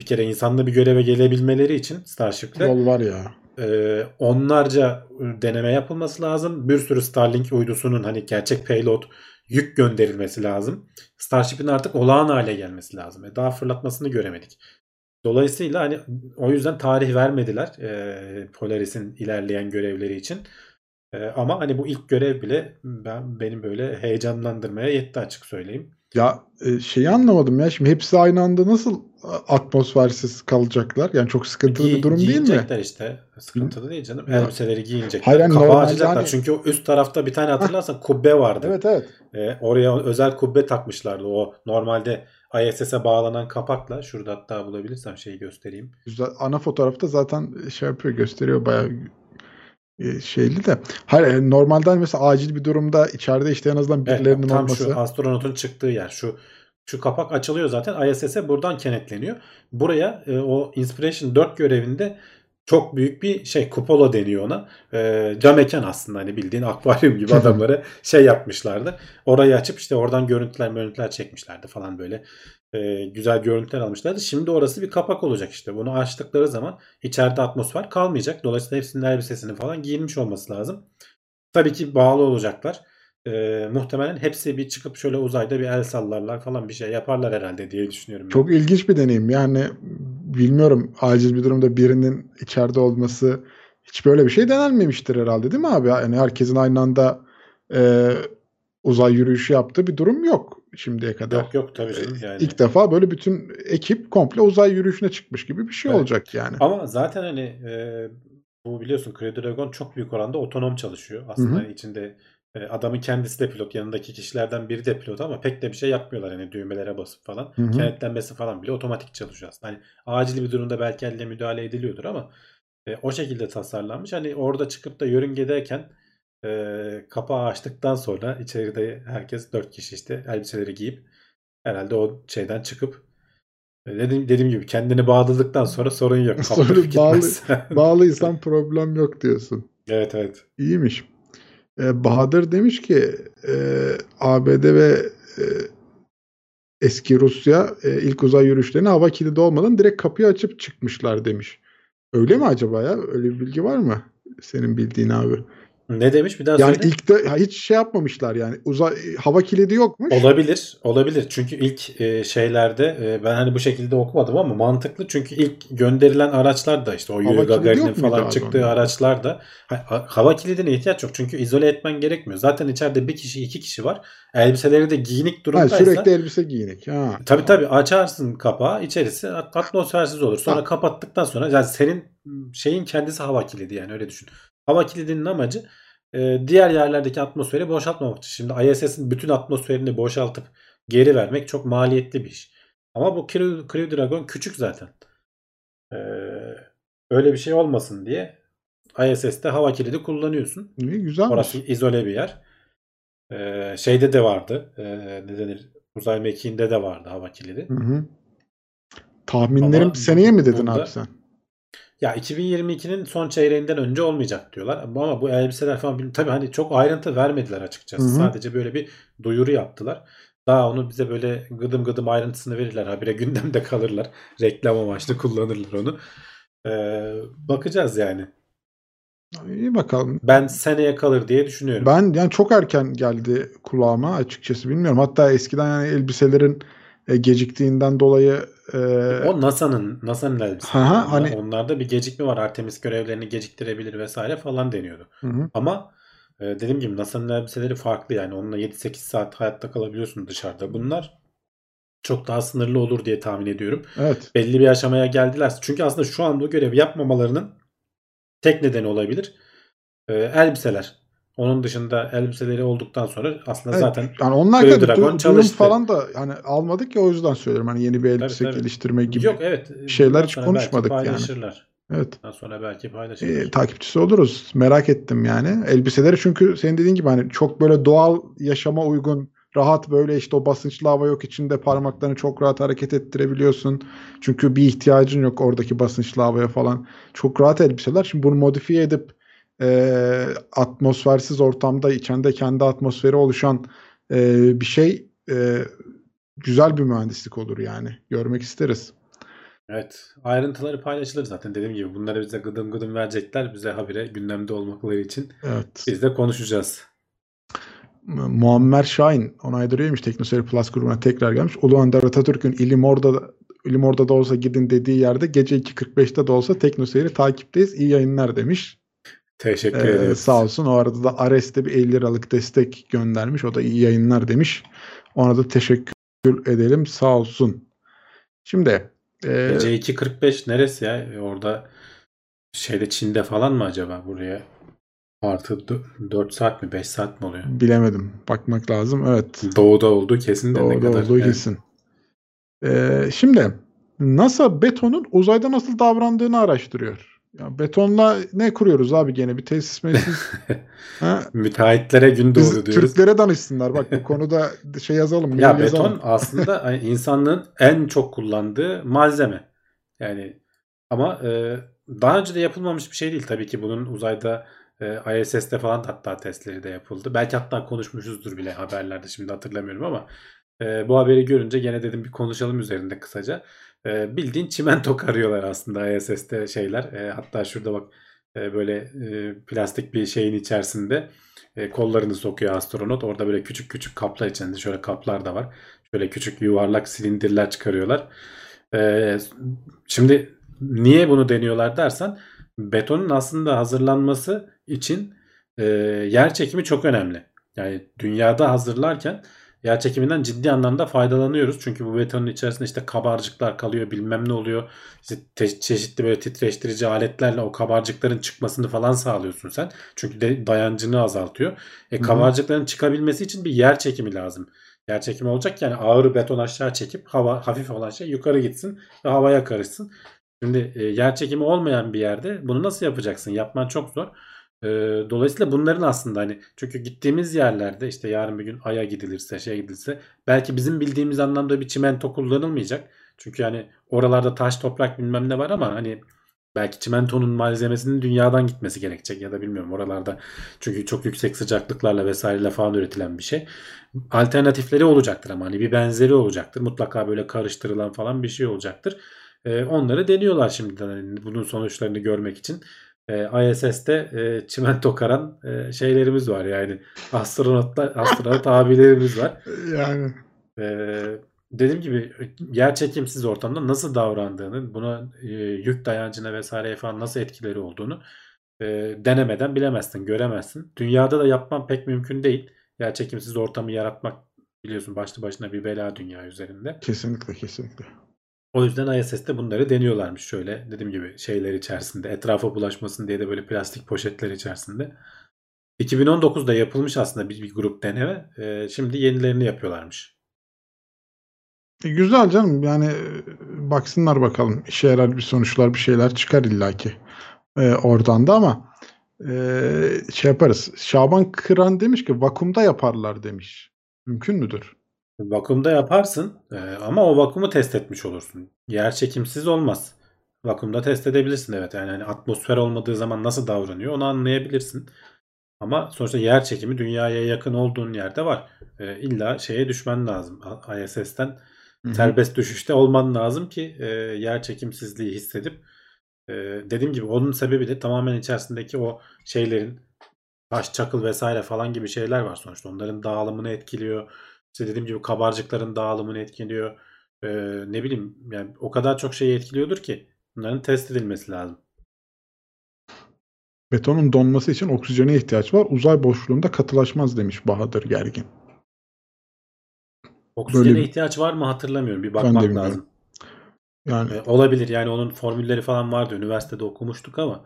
bir kere insanlı bir göreve gelebilmeleri için Starship'le Yol var ya. e, onlarca deneme yapılması lazım. Bir sürü Starlink uydusunun hani gerçek payload yük gönderilmesi lazım. Starship'in artık olağan hale gelmesi lazım. E, daha fırlatmasını göremedik. Dolayısıyla hani o yüzden tarih vermediler e, Polaris'in ilerleyen görevleri için. E, ama hani bu ilk görev bile ben benim böyle heyecanlandırmaya yetti açık söyleyeyim. Ya e, şeyi anlamadım ya. Şimdi hepsi aynı anda nasıl atmosfersiz kalacaklar? Yani çok sıkıntılı Giy- bir durum değil mi? giyinecekler işte. Sıkıntılı değil canım. Elbiseleri giyinecekler. Hayır, yani Kapağı açacaklar. hani- Çünkü üst tarafta bir tane hatırlarsan kubbe vardı. Evet evet. E, oraya özel kubbe takmışlardı. O normalde ISS'e bağlanan kapakla. Şurada hatta bulabilirsem şeyi göstereyim. Güzel. Ana fotoğrafta zaten şey yapıyor gösteriyor bayağı e, şeyli de. Hayır e, normalden mesela acil bir durumda içeride işte en azından Evet, birilerinin tam olması. şu astronotun çıktığı yer. Şu şu kapak açılıyor zaten. ISS'e buradan kenetleniyor. Buraya e, o Inspiration 4 görevinde çok büyük bir şey kupola deniyor ona. E, cam mekan aslında hani bildiğin akvaryum gibi adamlara şey yapmışlardı. Orayı açıp işte oradan görüntüler görüntüler çekmişlerdi falan böyle. E, güzel görüntüler almışlardı. Şimdi orası bir kapak olacak işte. Bunu açtıkları zaman içeride atmosfer kalmayacak. Dolayısıyla hepsinin elbisesinin falan giyinmiş olması lazım. Tabii ki bağlı olacaklar. Ee, muhtemelen hepsi bir çıkıp şöyle uzayda bir el sallarlar falan bir şey yaparlar herhalde diye düşünüyorum. ben. Çok ilginç bir deneyim. Yani bilmiyorum acil bir durumda birinin içeride olması hiç böyle bir şey denenmemiştir herhalde değil mi abi? Yani herkesin aynı anda e, uzay yürüyüşü yaptığı bir durum yok şimdiye kadar. Yok yok tabii canım E, yani. İlk defa böyle bütün ekip komple uzay yürüyüşüne çıkmış gibi bir şey Evet. olacak yani. Ama zaten hani e, bu biliyorsun Crew Dragon çok büyük oranda otonom çalışıyor. Aslında Hı hı. hani içinde e, adamın kendisi de pilot, yanındaki kişilerden biri de pilot ama pek de bir şey yapmıyorlar hani düğmelere basıp falan. Hı hı. Kenetlenmesi falan bile otomatik çalışıyor aslında. Hani acil bir durumda belki elle müdahale ediliyordur ama e, o şekilde tasarlanmış. Hani orada çıkıp da yörüngedeyken e, kapağı açtıktan sonra içeride herkes dört kişi işte elbiseleri giyip herhalde o şeyden çıkıp dediğim, dediğim gibi kendini bağladıktan sonra sorun yok. Sorun bağlı-. Bağlıysan problem yok diyorsun. evet evet. İyiymiş. Ee, Bahadır demiş ki e, ABD ve e, eski Rusya e, ilk uzay yürüyüşlerine hava kilidi olmadan direkt kapıyı açıp çıkmışlar demiş. Öyle mi acaba ya? Öyle bir bilgi var mı? Senin bildiğin abi. Ne demiş bir daha Yani söyle. ilk de ha, hiç şey yapmamışlar yani. Uzay hava kilidi yokmuş. Olabilir. Olabilir. Çünkü ilk e, şeylerde e, ben hani bu şekilde okumadım ama mantıklı. Çünkü ilk gönderilen araçlar da işte o Yuri Gagarin'in falan çıktığı onda? araçlar da ha- ha- hava kilidine ihtiyaç yok. Çünkü izole etmen gerekmiyor. Zaten içeride bir kişi iki kişi var. Elbiseleri de giyinik Ha, durumdaysa sürekli elbise giyinik. Ha. Tabii tabii açarsın kapağı içerisi at- atmosfersiz olur. Sonra Ha. kapattıktan sonra yani senin şeyin kendisi hava kilidi yani öyle düşün. Hava kilidinin amacı e, diğer yerlerdeki atmosferi boşaltmamak. Şimdi ISS'in bütün atmosferini boşaltıp geri vermek çok maliyetli bir iş. Ama bu Crew, Crew Dragon küçük zaten. E, öyle bir şey olmasın diye ISS'te hava kilidi kullanıyorsun. İyi, güzelmiş. Orası izole bir yer. E, şeyde de vardı. E, ne denir? Uzay mekiğinde de vardı hava kilidi. Hı hı. Tahminlerim Ama seneye mi dedin bunda- abi sen? Ya 2022'nin son çeyreğinden önce olmayacak diyorlar. Ama bu elbiseler falan. Tabii hani çok ayrıntı vermediler açıkçası. Hı hı. Sadece böyle bir duyuru yaptılar. Daha onu bize böyle gıdım gıdım ayrıntısını verirler. Habire gündemde kalırlar. Reklam amaçlı kullanırlar onu. Ee, bakacağız yani. İyi bakalım. Ben seneye kalır diye düşünüyorum. Ben yani çok erken geldi kulağıma açıkçası bilmiyorum. Hatta eskiden yani elbiselerin e, geciktiğinden dolayı e, O NASA'nın NASA'nın elbisesi. Hani- Onlarda bir gecikme var. Artemis görevlerini geciktirebilir vesaire falan deniyordu. hı. Ama e, dediğim gibi NASA'nın elbiseleri farklı yani. Onunla 7-8 saat hayatta kalabiliyorsun dışarıda. Bunlar çok daha sınırlı olur diye tahmin ediyorum. evet. Belli bir aşamaya geldiler. Çünkü aslında şu an bu görevi yapmamalarının tek nedeni olabilir. E, elbiseler. Onun dışında elbiseleri olduktan sonra aslında Evet, zaten yani onlar da Dragon du- çalıştı. falan da hani almadık ya o yüzden söylüyorum. Hani yeni bir elbise tabii. geliştirme gibi. yok evet. şeyler hiç konuşmadık yani. belki paylaşırlar. Evet. Bundan sonra belki paylaşırlar. E, takipçisi oluruz. Merak ettim yani. Elbiseleri çünkü senin dediğin gibi hani çok böyle doğal yaşama uygun, rahat böyle işte o basınçlı hava yok içinde parmaklarını çok rahat hareket ettirebiliyorsun. Çünkü bir ihtiyacın yok oradaki basınçlı havaya falan. Çok rahat elbiseler. Şimdi bunu modifiye edip e, atmosfersiz ortamda içinde kendi atmosferi oluşan e, bir şey e, güzel bir mühendislik olur yani. Görmek isteriz. Evet. Ayrıntıları paylaşılır zaten. Dediğim gibi bunları bize gıdım gıdım verecekler. Bize habire gündemde olmakları için Evet. biz de konuşacağız. Muammer Şahin onaydırıyormuş Teknoseyir Plus grubuna tekrar gelmiş. Ulu Önder Atatürk'ün ilim orada ilim orada da olsa gidin dediği yerde gece 2.45'te de olsa Teknoseyir'i takipteyiz. İyi yayınlar demiş. Teşekkür Ee, ederiz. sağ olsun. O arada da Ares'te bir 50 liralık destek göndermiş. O da iyi yayınlar demiş. Ona da teşekkür edelim. Sağ olsun. Şimdi e, Gece 2.45 neresi ya? E, Orada şeyde Çin'de falan mı acaba buraya? Artı 4 saat mi 5 saat mi oluyor? bilemedim. Bakmak lazım. Evet. Doğuda olduğu kesin de ne Doğru kadar. olduğu kesin. Ee, şimdi NASA betonun uzayda nasıl davrandığını araştırıyor. Ya betonla ne kuruyoruz abi gene bir tesis ha? Müteahhitlere gün doğdu diyoruz. Türklere danışsınlar. Bak bu konuda şey yazalım. Ya yazalım. beton aslında insanlığın en çok kullandığı malzeme. Yani ama e, daha önce de yapılmamış bir şey değil. Tabii ki bunun uzayda e, ISS'te falan hatta testleri de yapıldı. Belki hatta konuşmuşuzdur bile haberlerde şimdi hatırlamıyorum ama e, bu haberi görünce gene dedim bir konuşalım üzerinde kısaca. E, bildiğin çimento karıyorlar aslında ISS'te şeyler. E, hatta şurada bak e, böyle e, plastik bir şeyin içerisinde e, kollarını sokuyor astronot. Orada böyle küçük küçük kaplar içinde şöyle kaplar da var. Şöyle küçük yuvarlak silindirler çıkarıyorlar. E, şimdi niye bunu deniyorlar dersen betonun aslında hazırlanması için e, yer çekimi çok önemli. Yani dünyada hazırlarken yer çekiminden ciddi anlamda faydalanıyoruz. Çünkü bu betonun içerisinde işte kabarcıklar kalıyor bilmem ne oluyor. İşte te- çeşitli böyle titreştirici aletlerle o kabarcıkların çıkmasını falan sağlıyorsun sen. Çünkü de dayancını azaltıyor. E, hı. kabarcıkların çıkabilmesi için bir yer çekimi lazım. Yer çekimi olacak yani ağır beton aşağı çekip hava hafif olan şey yukarı gitsin ve havaya karışsın. Şimdi e, yer çekimi olmayan bir yerde bunu nasıl yapacaksın? Yapman çok zor. Dolayısıyla bunların aslında hani çünkü gittiğimiz yerlerde işte yarın bir gün Ay'a gidilirse şey gidilse belki bizim bildiğimiz anlamda bir çimento kullanılmayacak. Çünkü hani oralarda taş toprak bilmem ne var ama hani belki çimentonun malzemesinin dünyadan gitmesi gerekecek ya da bilmiyorum oralarda çünkü çok yüksek sıcaklıklarla vesaireyle falan üretilen bir şey. Alternatifleri olacaktır ama hani bir benzeri olacaktır. Mutlaka böyle karıştırılan falan bir şey olacaktır. E, onları deniyorlar şimdiden hani bunun sonuçlarını görmek için. E, ISS'te e, çimento karan e, şeylerimiz var yani astronotlar astronot abilerimiz var. Yani Ee, dediğim gibi yer çekimsiz ortamda nasıl davrandığını, buna e, yük dayancına vesaireye falan nasıl etkileri olduğunu e, denemeden bilemezsin, göremezsin. Dünyada da yapman pek mümkün değil. Yer çekimsiz ortamı yaratmak biliyorsun başlı başına bir bela dünya üzerinde. kesinlikle kesinlikle. O yüzden ISS'te bunları deniyorlarmış şöyle dediğim gibi şeyler içerisinde etrafa bulaşmasın diye de böyle plastik poşetler içerisinde. 2019'da yapılmış aslında bir, bir grup deneme. Ee, şimdi yenilerini yapıyorlarmış. E, güzel canım yani e, baksınlar bakalım işe yarar bir sonuçlar bir şeyler çıkar illaki e, oradan da ama e, şey yaparız. Şaban Kıran demiş ki vakumda yaparlar demiş. Mümkün müdür? Vakumda yaparsın e, ama o vakumu test etmiş olursun. Yer çekimsiz olmaz. Vakumda test edebilirsin evet. Yani hani atmosfer olmadığı zaman nasıl davranıyor onu anlayabilirsin. Ama sonuçta yer çekimi dünyaya yakın olduğun yerde var. E, illa şeye düşmen lazım. ISS'ten Hı hı. serbest düşüşte olman lazım ki e, yer çekimsizliği hissedip e, dediğim gibi onun sebebi de tamamen içerisindeki o şeylerin taş, çakıl vesaire falan gibi şeyler var sonuçta. Onların dağılımını etkiliyor. İşte dediğim gibi kabarcıkların dağılımını etkiliyor. E, ne bileyim yani o kadar çok şeyi etkiliyordur ki bunların test edilmesi lazım. Betonun donması için oksijene ihtiyaç var. Uzay boşluğunda katılaşmaz demiş Bahadır Gergin. Oksijene Böyle ihtiyaç var mı hatırlamıyorum. Bir bakmak bilmiyorum. lazım. Yani E, olabilir yani onun formülleri falan vardı. Üniversitede okumuştuk ama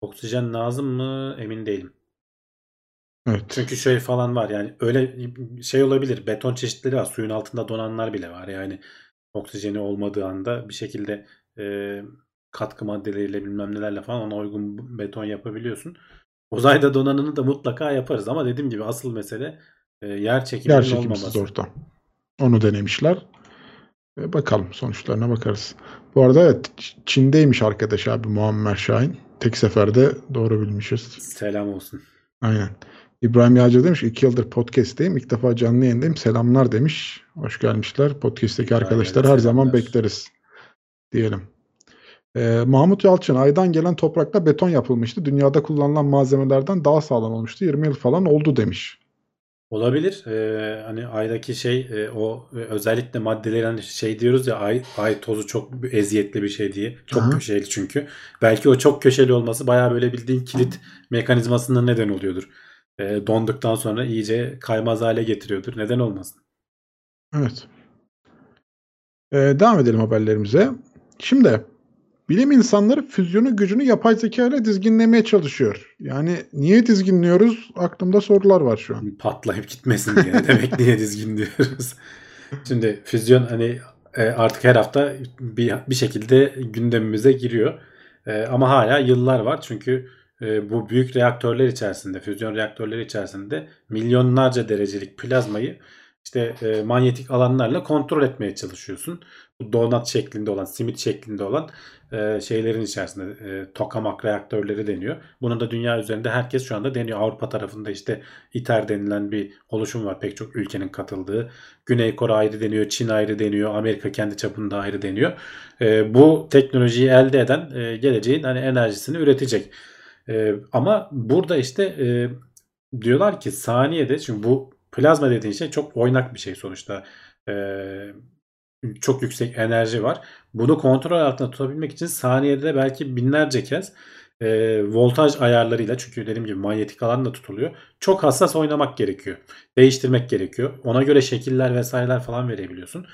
oksijen lazım mı emin değilim. Evet. Çünkü şey falan var yani öyle şey olabilir. Beton çeşitleri var. Suyun altında donanlar bile var. Yani oksijeni olmadığı anda bir şekilde e, katkı maddeleriyle bilmem nelerle falan ona uygun beton yapabiliyorsun. Uzayda donanını da mutlaka yaparız ama dediğim gibi asıl mesele e, yer çekiminin Yer olmaması. ortam. Onu denemişler. E, bakalım sonuçlarına bakarız. Bu arada evet Çin'deymiş arkadaş abi Muammer Şahin. Tek seferde doğru bilmişiz. Selam olsun. Aynen. İbrahim Yağcı demiş 2 yıldır podcast'teyim. İlk defa canlı yayındayım. Selamlar demiş. Hoş gelmişler. Podcast'teki arkadaşlar her zaman selamlar. bekleriz. Diyelim. Ee, Mahmut Yalçın aydan gelen toprakla beton yapılmıştı. Dünyada kullanılan malzemelerden daha sağlam olmuştu. 20 yıl falan oldu demiş. Olabilir. Ee, hani aydaki şey e, o e, özellikle maddeleri hani şey diyoruz ya ay, ay tozu çok eziyetli bir şey diye. Çok Aha. köşeli çünkü. Belki o çok köşeli olması bayağı böyle bildiğin kilit mekanizmasına neden oluyordur. Ee, donduktan sonra iyice kaymaz hale getiriyordur. Neden olmasın? Evet. Ee, devam edelim haberlerimize. Şimdi bilim insanları füzyonun gücünü yapay zeka ile dizginlemeye çalışıyor. Yani niye dizginliyoruz? Aklımda sorular var şu an. Patlayıp gitmesin diye. Demek niye dizgin diyoruz. Şimdi füzyon hani e, artık her hafta bir, bir şekilde gündemimize giriyor. E, ama hala yıllar var. Çünkü e, bu büyük reaktörler içerisinde, füzyon reaktörleri içerisinde milyonlarca derecelik plazmayı işte e, manyetik alanlarla kontrol etmeye çalışıyorsun. Bu donat şeklinde olan, simit şeklinde olan e, şeylerin içerisinde e, tokamak reaktörleri deniyor. Bunu da dünya üzerinde herkes şu anda deniyor. Avrupa tarafında işte ITER denilen bir oluşum var. Pek çok ülkenin katıldığı. Güney Kore ayrı deniyor, Çin ayrı deniyor, Amerika kendi çapında ayrı deniyor. Bu teknolojiyi elde eden geleceğin hani enerjisini üretecek. E, ama burada işte e, diyorlar ki saniyede çünkü bu plazma dediğin şey çok oynak bir şey sonuçta. E, çok yüksek enerji var. Bunu kontrol altında tutabilmek için saniyede belki binlerce kez e, voltaj ayarlarıyla çünkü dediğim gibi manyetik alan da tutuluyor. Çok hassas oynamak gerekiyor. Değiştirmek gerekiyor. Ona göre şekiller vesaireler falan verebiliyorsun.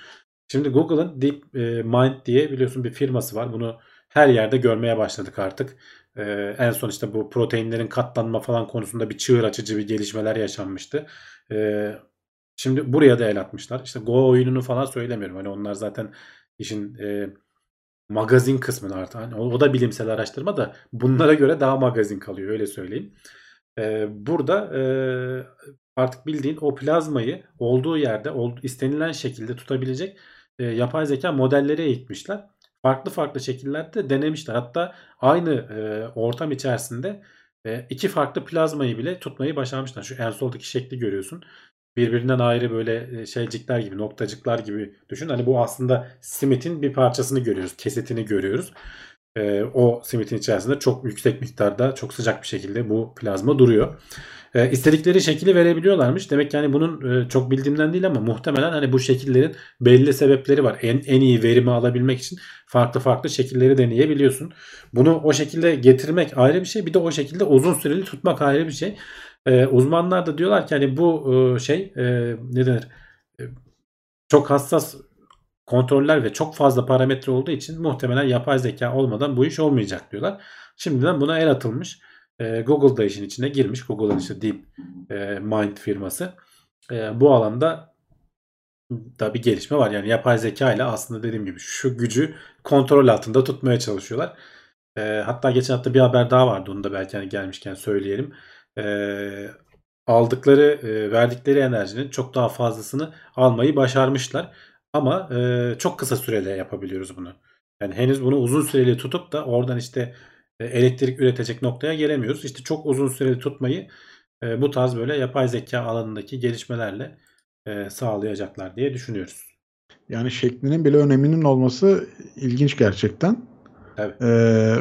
Şimdi Google'ın Deep e, diye biliyorsun bir firması var. Bunu her yerde görmeye başladık artık. E, en son işte bu proteinlerin katlanma falan konusunda bir çığır açıcı bir gelişmeler yaşanmıştı. E, şimdi buraya da el atmışlar. İşte Go oyununu falan söylemiyorum. Hani onlar zaten işin e, magazin kısmını artık. Hani o, o da bilimsel araştırma da bunlara göre daha magazin kalıyor öyle söyleyeyim. E, burada e, artık bildiğin o plazmayı olduğu yerde istenilen şekilde tutabilecek e, yapay zeka modelleri eğitmişler. Farklı farklı şekillerde denemişler. Hatta aynı e, ortam içerisinde e, iki farklı plazmayı bile tutmayı başarmışlar. Şu en soldaki şekli görüyorsun. Birbirinden ayrı böyle e, şeycikler gibi, noktacıklar gibi düşün. Hani bu aslında simitin bir parçasını görüyoruz, kesitini görüyoruz. E, o simitin içerisinde çok yüksek miktarda, çok sıcak bir şekilde bu plazma duruyor. E, istedikleri şekli verebiliyorlarmış. Demek ki hani bunun e, çok bildiğimden değil ama muhtemelen hani bu şekillerin belli sebepleri var. En, en iyi verimi alabilmek için farklı farklı şekilleri deneyebiliyorsun. Bunu o şekilde getirmek ayrı bir şey. Bir de o şekilde uzun süreli tutmak ayrı bir şey. Ee, uzmanlar da diyorlar ki hani bu e, şey e, ne denir E, çok hassas kontroller ve çok fazla parametre olduğu için muhtemelen yapay zeka olmadan bu iş olmayacak diyorlar. Şimdiden buna el atılmış. E, Google da işin içine girmiş. Google'ın işte Deep e, Mind firması. E, bu alanda da bir gelişme var. Yani yapay zeka ile aslında dediğim gibi şu gücü kontrol altında tutmaya çalışıyorlar. E, hatta geçen hafta bir haber daha vardı. Onu da belki hani gelmişken söyleyelim. E, aldıkları, e, verdikleri enerjinin çok daha fazlasını almayı başarmışlar. Ama e, çok kısa sürede yapabiliyoruz bunu. Yani henüz bunu uzun süreli tutup da oradan işte e, elektrik üretecek noktaya gelemiyoruz. İşte çok uzun süreli tutmayı e, bu tarz böyle yapay zeka alanındaki gelişmelerle e, sağlayacaklar diye düşünüyoruz. Yani şeklinin bile öneminin olması ilginç gerçekten. Evet. Ee,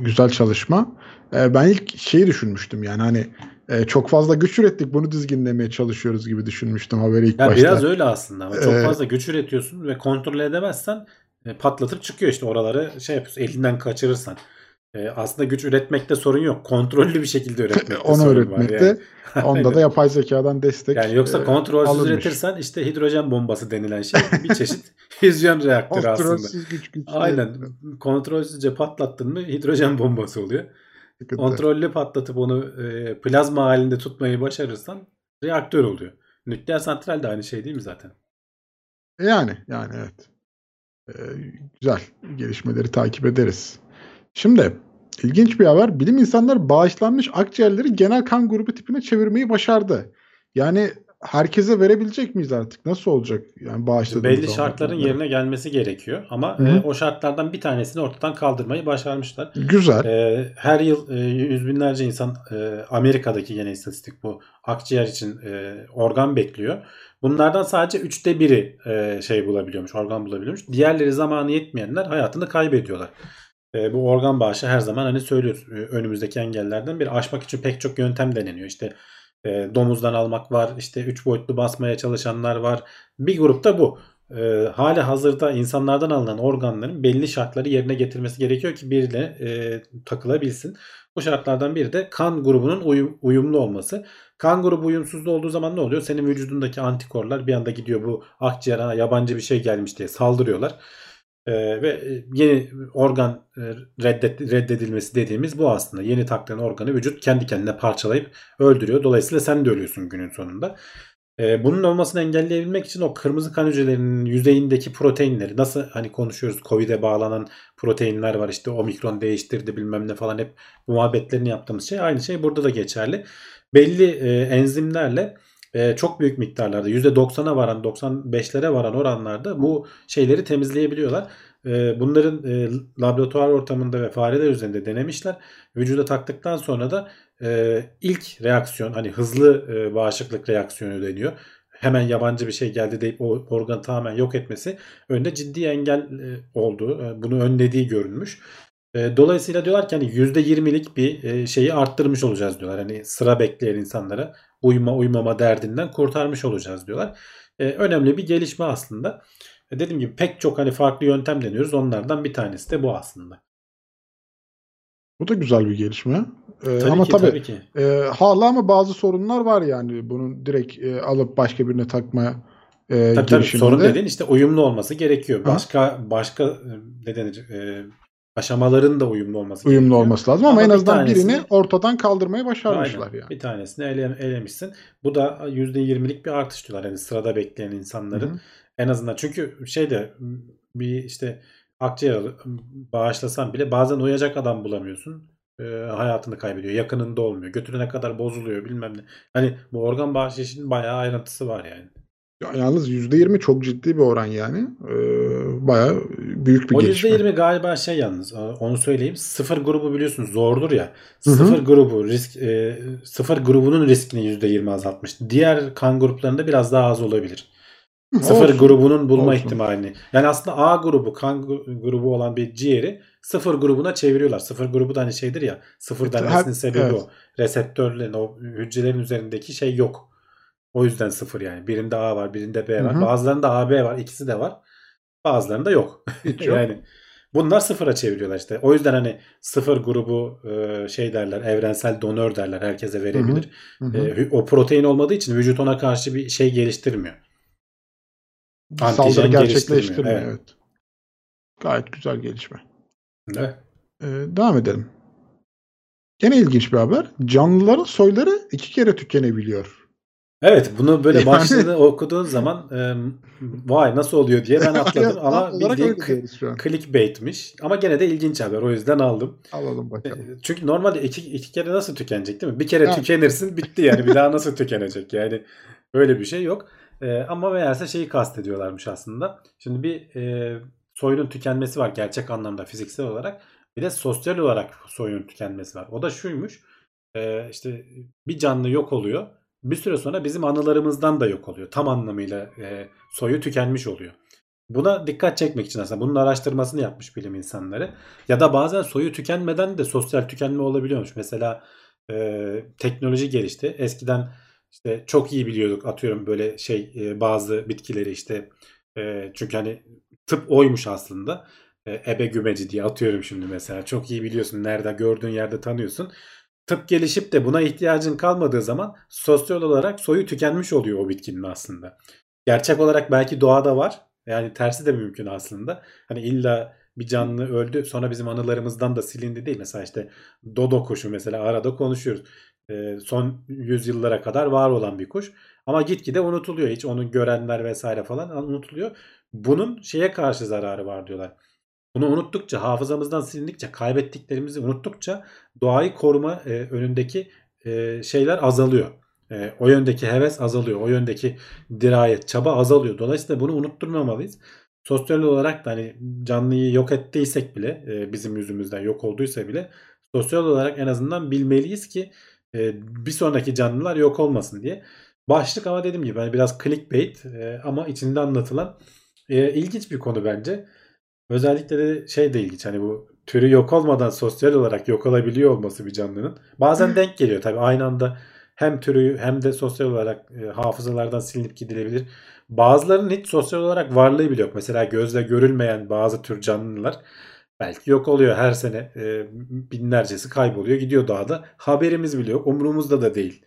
güzel çalışma. Ee, ben ilk şeyi düşünmüştüm yani hani e, çok fazla güç ürettik bunu dizginlemeye çalışıyoruz gibi düşünmüştüm haberi ilk Ya başta. biraz öyle aslında ama çok Ee, fazla güç üretiyorsun ve kontrol edemezsen e, patlatıp çıkıyor işte oraları şey yapıyorsun elinden kaçırırsan. E, aslında güç üretmekte sorun yok. Kontrollü bir şekilde üretmekte Onu sorun var. öğretmekte. Yani. Onda da yapay zekadan destek Yani yoksa e, kontrolsüz alınmış. üretirsen işte hidrojen bombası denilen şey bir çeşit füzyon reaktörü aslında. Kontrolsüz güç güç. Aynen. Kontrolsüzce patlattın mı hidrojen bombası oluyor. Sıkıntı. Kontrollü patlatıp onu e, plazma halinde tutmayı başarırsan reaktör oluyor. Nükleer santral de aynı şey değil mi zaten? Yani yani evet. Ee, güzel gelişmeleri takip ederiz. Şimdi ilginç bir haber. Bilim insanları bağışlanmış akciğerleri genel kan grubu tipine çevirmeyi başardı. Yani herkese verebilecek miyiz artık? Nasıl olacak? Yani bağışladığımız Belli zaman şartların bunları. yerine gelmesi gerekiyor ama Hı hı. e, o şartlardan bir tanesini ortadan kaldırmayı başarmışlar. Güzel. E, her yıl e, yüz binlerce insan e, Amerika'daki yine istatistik bu akciğer için e, organ bekliyor. Bunlardan sadece üçte biri e, şey bulabiliyormuş, organ bulabiliyormuş. Diğerleri zamanı yetmeyenler hayatını kaybediyorlar. E, bu organ bağışı her zaman hani söylüyoruz e, önümüzdeki engellerden biri. Aşmak için pek çok yöntem deneniyor. İşte e, domuzdan almak var. İşte 3 boyutlu basmaya çalışanlar var. Bir grupta bu. E, hali hazırda insanlardan alınan organların belli şartları yerine getirmesi gerekiyor ki birine e, takılabilsin. Bu şartlardan biri de kan grubunun uyum, uyumlu olması. Kan grubu uyumsuzluğu olduğu zaman ne oluyor? Senin vücudundaki antikorlar bir anda gidiyor bu akciğere yabancı bir şey gelmiş diye saldırıyorlar. Ee, ve yeni organ e, reddet, reddedilmesi dediğimiz bu aslında. Yeni taktığın organı vücut kendi kendine parçalayıp öldürüyor. Dolayısıyla sen de ölüyorsun günün sonunda. Ee, bunun olmasını engelleyebilmek için o kırmızı kan hücrelerinin yüzeyindeki proteinleri nasıl hani konuşuyoruz Covid'e bağlanan proteinler var işte omikron değiştirdi bilmem ne falan hep muhabbetlerini yaptığımız şey aynı şey burada da geçerli. Belli e, enzimlerle e, çok büyük miktarlarda %90'a varan 95'lere varan oranlarda bu şeyleri temizleyebiliyorlar. E, bunların e, laboratuvar ortamında ve fareler üzerinde denemişler. Vücuda taktıktan sonra da e, ilk reaksiyon hani hızlı e, bağışıklık reaksiyonu deniyor. Hemen yabancı bir şey geldi deyip o organı tamamen yok etmesi önünde ciddi engel e, oldu. E, bunu önlediği görülmüş. E, dolayısıyla diyorlar ki hani %20'lik bir e, şeyi arttırmış olacağız diyorlar. Hani sıra bekleyen insanlara uyma uymama derdinden kurtarmış olacağız diyorlar. E, önemli bir gelişme aslında. E, dediğim gibi pek çok hani farklı yöntem deniyoruz. Onlardan bir tanesi de bu aslında. Bu da güzel bir gelişme. Ee, Tabii ama ki, tabii, tabii ki. e, hala ama bazı sorunlar var yani bunun direkt e, alıp başka birine takmaya e, Tabii tabii sorun dediğin işte uyumlu olması gerekiyor. Başka başka e, ne denir e, aşamaların da uyumlu olması uyumlu gerekiyor. olması lazım ama, Ama en azından tanesini- birini ortadan kaldırmayı başarmışlar Aynen. yani. Bir tanesini ele, elemişsin. Bu da %20'lik bir artış diyorlar. Yani sırada bekleyen insanların Hı hı. en azından çünkü şeyde bir işte akciğer bağışlasan bile bazen uyacak adam bulamıyorsun. Ee, hayatını kaybediyor. Yakınında olmuyor. Götürene kadar bozuluyor bilmem ne. Hani bu organ bağışı işinin bayağı ayrıntısı var yani. Ya, yalnız %20 çok ciddi bir oran yani. Ee, bayağı büyük bir O gelişme. %20 galiba şey yalnız onu söyleyeyim. Sıfır grubu biliyorsunuz zordur ya. Hı hı. Sıfır grubu risk e, sıfır grubunun riskini %20 azaltmış. Diğer kan gruplarında biraz daha az olabilir. Hı, Sıfır olsun. grubunun bulma Olsun. ihtimalini. Yani aslında A grubu kan gru- grubu olan bir ciğeri sıfır grubuna çeviriyorlar. Sıfır grubu da hani şeydir ya sıfır denmesinin sebebi evet. o. Reseptörlerin o hücrelerin üzerindeki şey yok. O yüzden sıfır yani. Birinde A var birinde B var. Hı hı. Bazılarında AB var ikisi de var. Bazılarında yok. Hiç yok. yani bunlar sıfıra çeviriyorlar işte. O yüzden hani sıfır grubu e, şey derler evrensel donör derler. Herkese verebilir. Hı hı. E, o protein olmadığı için vücut ona karşı bir şey geliştirmiyor. Saldırı antijen gerçekleştirmiyor. geliştirmiyor, Evet. Gayet güzel gelişme. Evet. Ee, devam edelim. Gene ilginç bir haber. Canlıların soyları iki kere tükenebiliyor. Evet bunu böyle Yani- başlığını okuduğun zaman e, vay nasıl oluyor diye ben atladım ama bildiğin clickbaitmiş. Ama gene de ilginç haber o yüzden aldım. Alalım E, bakalım. Çünkü normalde iki, iki kere nasıl tükenecek değil mi? Bir kere Yani. tükenirsin bitti yani bir daha nasıl tükenecek yani öyle bir şey yok. E, ama meğerse şeyi kastediyorlarmış aslında. Şimdi bir e, soyunun tükenmesi var gerçek anlamda fiziksel olarak. Bir de sosyal olarak soyunun tükenmesi var. O da şuymuş. E, işte bir canlı yok oluyor. Bir süre sonra bizim anılarımızdan da yok oluyor. Tam anlamıyla e, soyu tükenmiş oluyor. Buna dikkat çekmek için aslında bunun araştırmasını yapmış bilim insanları. Ya da bazen soyu tükenmeden de sosyal tükenme olabiliyormuş. Mesela e, teknoloji gelişti. Eskiden işte çok iyi biliyorduk atıyorum böyle şey e, bazı bitkileri işte e, çünkü hani tıp oymuş aslında. E, ebe gümeci diye atıyorum şimdi mesela. Çok iyi biliyorsun nerede gördüğün yerde tanıyorsun. Tıp gelişip de buna ihtiyacın kalmadığı zaman sosyal olarak soyu tükenmiş oluyor o bitkinin aslında. Gerçek olarak belki doğada var. Yani tersi de mümkün aslında. Hani illa bir canlı öldü sonra bizim anılarımızdan da silindi değil. Mesela işte dodo kuşu mesela arada konuşuyoruz. Ee, son yüzyıllara kadar var olan bir kuş. Ama gitgide unutuluyor. Hiç onu görenler vesaire falan unutuluyor. Bunun şeye karşı zararı var diyorlar. Bunu unuttukça, hafızamızdan silindikçe, kaybettiklerimizi unuttukça doğayı koruma e, önündeki e, şeyler azalıyor. E, o yöndeki heves azalıyor. O yöndeki dirayet, çaba azalıyor. Dolayısıyla bunu unutturmamalıyız. Sosyal olarak da hani canlıyı yok ettiysek bile e, bizim yüzümüzden yok olduysa bile sosyal olarak en azından bilmeliyiz ki e, bir sonraki canlılar yok olmasın diye. Başlık ama dediğim gibi hani biraz clickbait e, ama içinde anlatılan e, ilginç bir konu bence. Özellikle de şey de ilginç hani bu türü yok olmadan sosyal olarak yok olabiliyor olması bir canlının. Bazen denk geliyor tabii aynı anda hem türü hem de sosyal olarak e, hafızalardan silinip gidilebilir. Bazılarının hiç sosyal olarak varlığı bile yok. Mesela gözle görülmeyen bazı tür canlılar belki yok oluyor her sene e, binlercesi kayboluyor gidiyor doğada. Haberimiz bile yok. Umurumuzda da değil.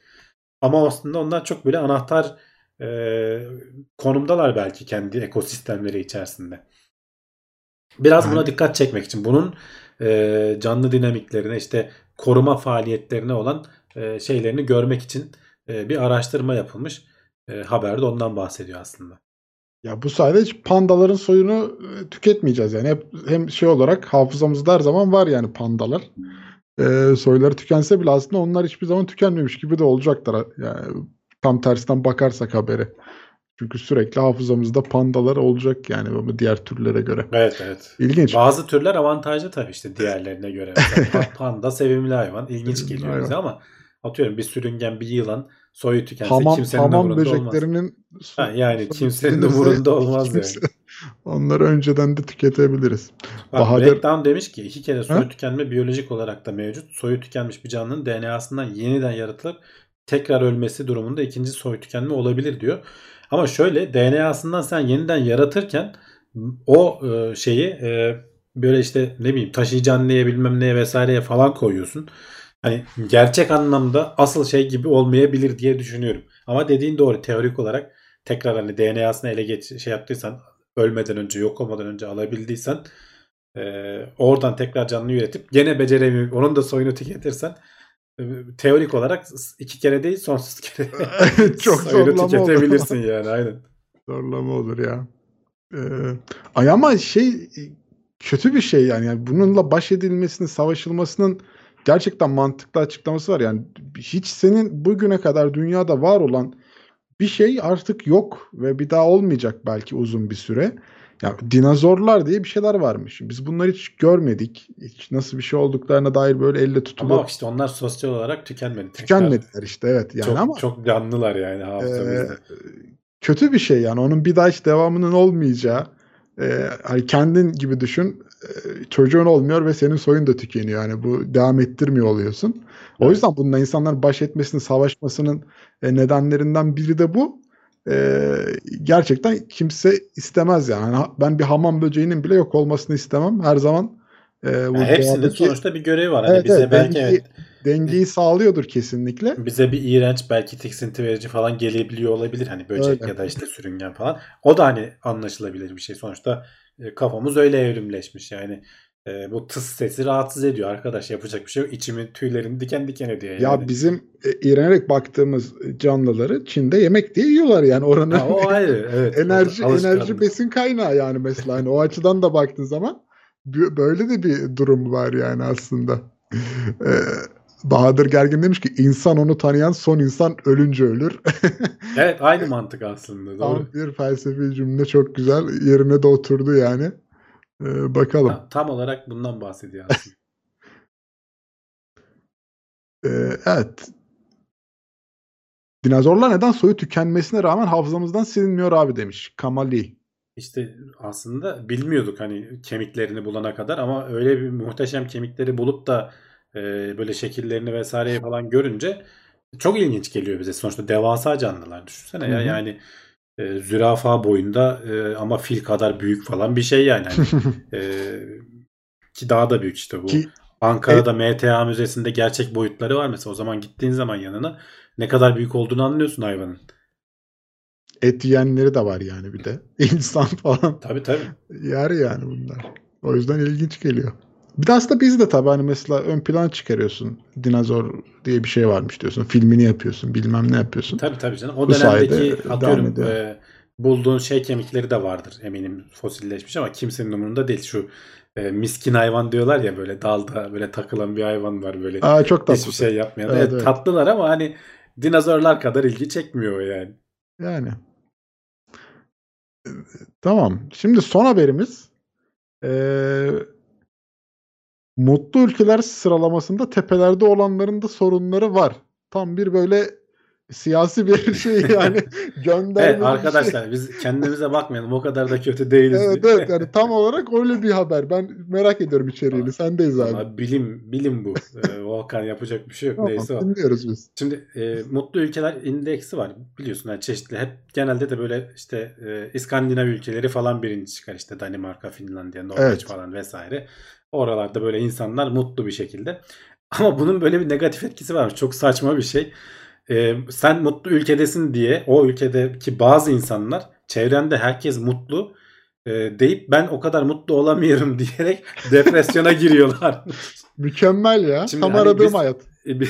Ama aslında onlar çok böyle anahtar e, konumdalar belki kendi ekosistemleri içerisinde. Biraz buna dikkat çekmek için bunun e, canlı dinamiklerine işte koruma faaliyetlerine olan e, şeylerini görmek için e, bir araştırma yapılmış. E, haber de ondan bahsediyor aslında. Ya bu sayede hiç pandaların soyunu e, tüketmeyeceğiz yani. Hep hem şey olarak hafızamızda her zaman var yani pandalar. E, soyları tükense bile aslında onlar hiçbir zaman tükenmemiş gibi de olacaklar. Yani tam tersten bakarsak haberi. Çünkü sürekli hafızamızda pandalar olacak yani ama diğer türlere göre. Evet evet. İlginç. Bazı türler avantajlı tabii işte diğerlerine göre. Panda sevimli hayvan. ilginç geliyor bize ama atıyorum bir sürüngen bir yılan soyu tükense Hamam, kimsenin hamam umurunda olmaz. böceklerinin Ha, yani kimsenin umurunda olmaz yani. kimse- Onları önceden de tüketebiliriz. Bak, Bahadır- Breakdown demiş ki iki kere soyu Ha? tükenme biyolojik olarak da mevcut. Soyu tükenmiş bir canlının DNA'sından yeniden yaratılıp tekrar ölmesi durumunda ikinci soy tükenme olabilir diyor. Ama şöyle DNA'sından sen yeniden yaratırken o e, şeyi e, böyle işte ne bileyim taşıyıcı anneye bilmem neye vesaireye falan koyuyorsun. Hani gerçek anlamda asıl şey gibi olmayabilir diye düşünüyorum. Ama dediğin doğru teorik olarak tekrar hani DNA'sını ele geç şey yaptıysan ölmeden önce yok olmadan önce alabildiysen e, oradan tekrar canlı üretip gene beceremiyor onun da soyunu tüketirsen teorik olarak iki kere değil sonsuz kere Çok soyunu zorlama olur. tüketebilirsin yani aynen. Zorlama olur ya. Ee, ay ama şey kötü bir şey yani. yani bununla baş edilmesinin, savaşılmasının gerçekten mantıklı açıklaması var. Yani hiç senin bugüne kadar dünyada var olan bir şey artık yok ve bir daha olmayacak belki uzun bir süre. Ya dinozorlar diye bir şeyler varmış. Biz bunları hiç görmedik. Hiç nasıl bir şey olduklarına dair böyle elle Ama tutulup bak işte onlar sosyal olarak tükenmedi. Tekrar tükenmediler işte evet yani çok, ama çok canlılar yani hafızamızda. ee, kötü bir şey yani onun bir daha hiç devamının olmayacağı e, hani kendin gibi düşün e, çocuğun olmuyor ve senin soyun da tükeniyor yani bu devam ettirmiyor oluyorsun. O Evet. yüzden bununla insanların baş etmesini savaşmasının e, nedenlerinden biri de bu. E, gerçekten kimse istemez yani. Hani ha- ben bir hamam böceğinin bile yok olmasını istemem. Her zaman e, Yani hepsinin doğadaki sonuçta bir görevi var. Hani Evet, bize evet, belki dengeyi- evet, dengeyi sağlıyordur kesinlikle. bize bir iğrenç belki tiksinti verici falan gelebiliyor olabilir. Hani böcek Öyle. ya da işte sürüngen falan. O da hani anlaşılabilir bir şey. Sonuçta e, kafamız öyle evrimleşmiş yani. E, bu tıs sesi rahatsız ediyor arkadaş. Yapacak bir şey yok. İçimin tüylerini diken diken ediyor yani. Ya bizim e, iğrenerek baktığımız canlıları Çin'de yemek diye yiyorlar yani oranın Ha, o ayrı. Evet. enerji enerji besin kaynağı yani mesela hani o açıdan da baktığın zaman bö- böyle de bir durum var yani aslında. Ee, Bahadır Gergin demiş ki insan onu tanıyan son insan ölünce ölür. Evet aynı mantık aslında. Doğru. Tam bir felsefi cümle çok güzel yerine de oturdu yani. Ee, bakalım. Tam, tam olarak bundan bahsediyor aslında. Ee, evet. Dinozorlar neden soyu tükenmesine rağmen hafızamızdan silinmiyor abi demiş. Kamali. İşte aslında bilmiyorduk hani kemiklerini bulana kadar ama öyle bir muhteşem kemikleri bulup da e, böyle şekillerini vesaire falan görünce çok ilginç geliyor bize. Sonuçta devasa canlılar düşünsene ya Hı hı. yani e, zürafa boyunda e, ama fil kadar büyük falan bir şey yani. Hani, e, ki daha da büyük işte bu. Ki Ankara'da MTA Müzesi'nde gerçek boyutları var mesela. O zaman gittiğin zaman yanına ne kadar büyük olduğunu anlıyorsun hayvanın. et yiyenleri de var yani bir de. İnsan falan Tabii tabii. yer yani bunlar. O yüzden ilginç geliyor. Bir de aslında biz de tabii hani mesela ön plan çıkarıyorsun. Dinozor diye bir şey varmış diyorsun. Filmini yapıyorsun. Bilmem ne yapıyorsun. Tabii tabii canım. O Bu dönemdeki atıyorum e, bulduğun şey kemikleri de vardır eminim fosilleşmiş ama kimsenin umurunda değil. Şu e, miskin hayvan diyorlar ya böyle dalda böyle takılan bir hayvan var böyle Aa çok tatlı. hiçbir şey yapmayan. Evet, Evet, evet. tatlılar ama hani dinozorlar kadar ilgi çekmiyor yani. Yani. Tamam. Şimdi son haberimiz. Ee, mutlu ülkeler sıralamasında tepelerde olanların da sorunları var. Tam bir böyle siyasi bir şey yani gönderme Evet bir şey. arkadaşlar biz kendimize bakmayalım. O kadar da kötü değiliz. Evet evet yani tam olarak öyle bir haber. Ben merak ediyorum içeriğini. Sendeyiz abi. Ama bilim bilim bu. Ee, Volkan yapacak bir şey yok. Tamam, Neyse o. dinliyoruz biz. Şimdi e, mutlu ülkeler indeksi var biliyorsun yani çeşitli hep genelde de böyle işte e, İskandinav ülkeleri falan birinci çıkar işte Danimarka, Finlandiya, Norveç Evet. falan vesaire. Oralarda böyle insanlar mutlu bir şekilde. Ama bunun böyle bir negatif etkisi varmış. Çok saçma bir şey. E, sen mutlu ülkedesin diye o ülkedeki bazı insanlar çevrende herkes mutlu e, deyip ben o kadar mutlu olamıyorum diyerek depresyona giriyorlar. Mükemmel ya. Şimdi tam hani aradığım biz- hayat. E, bi-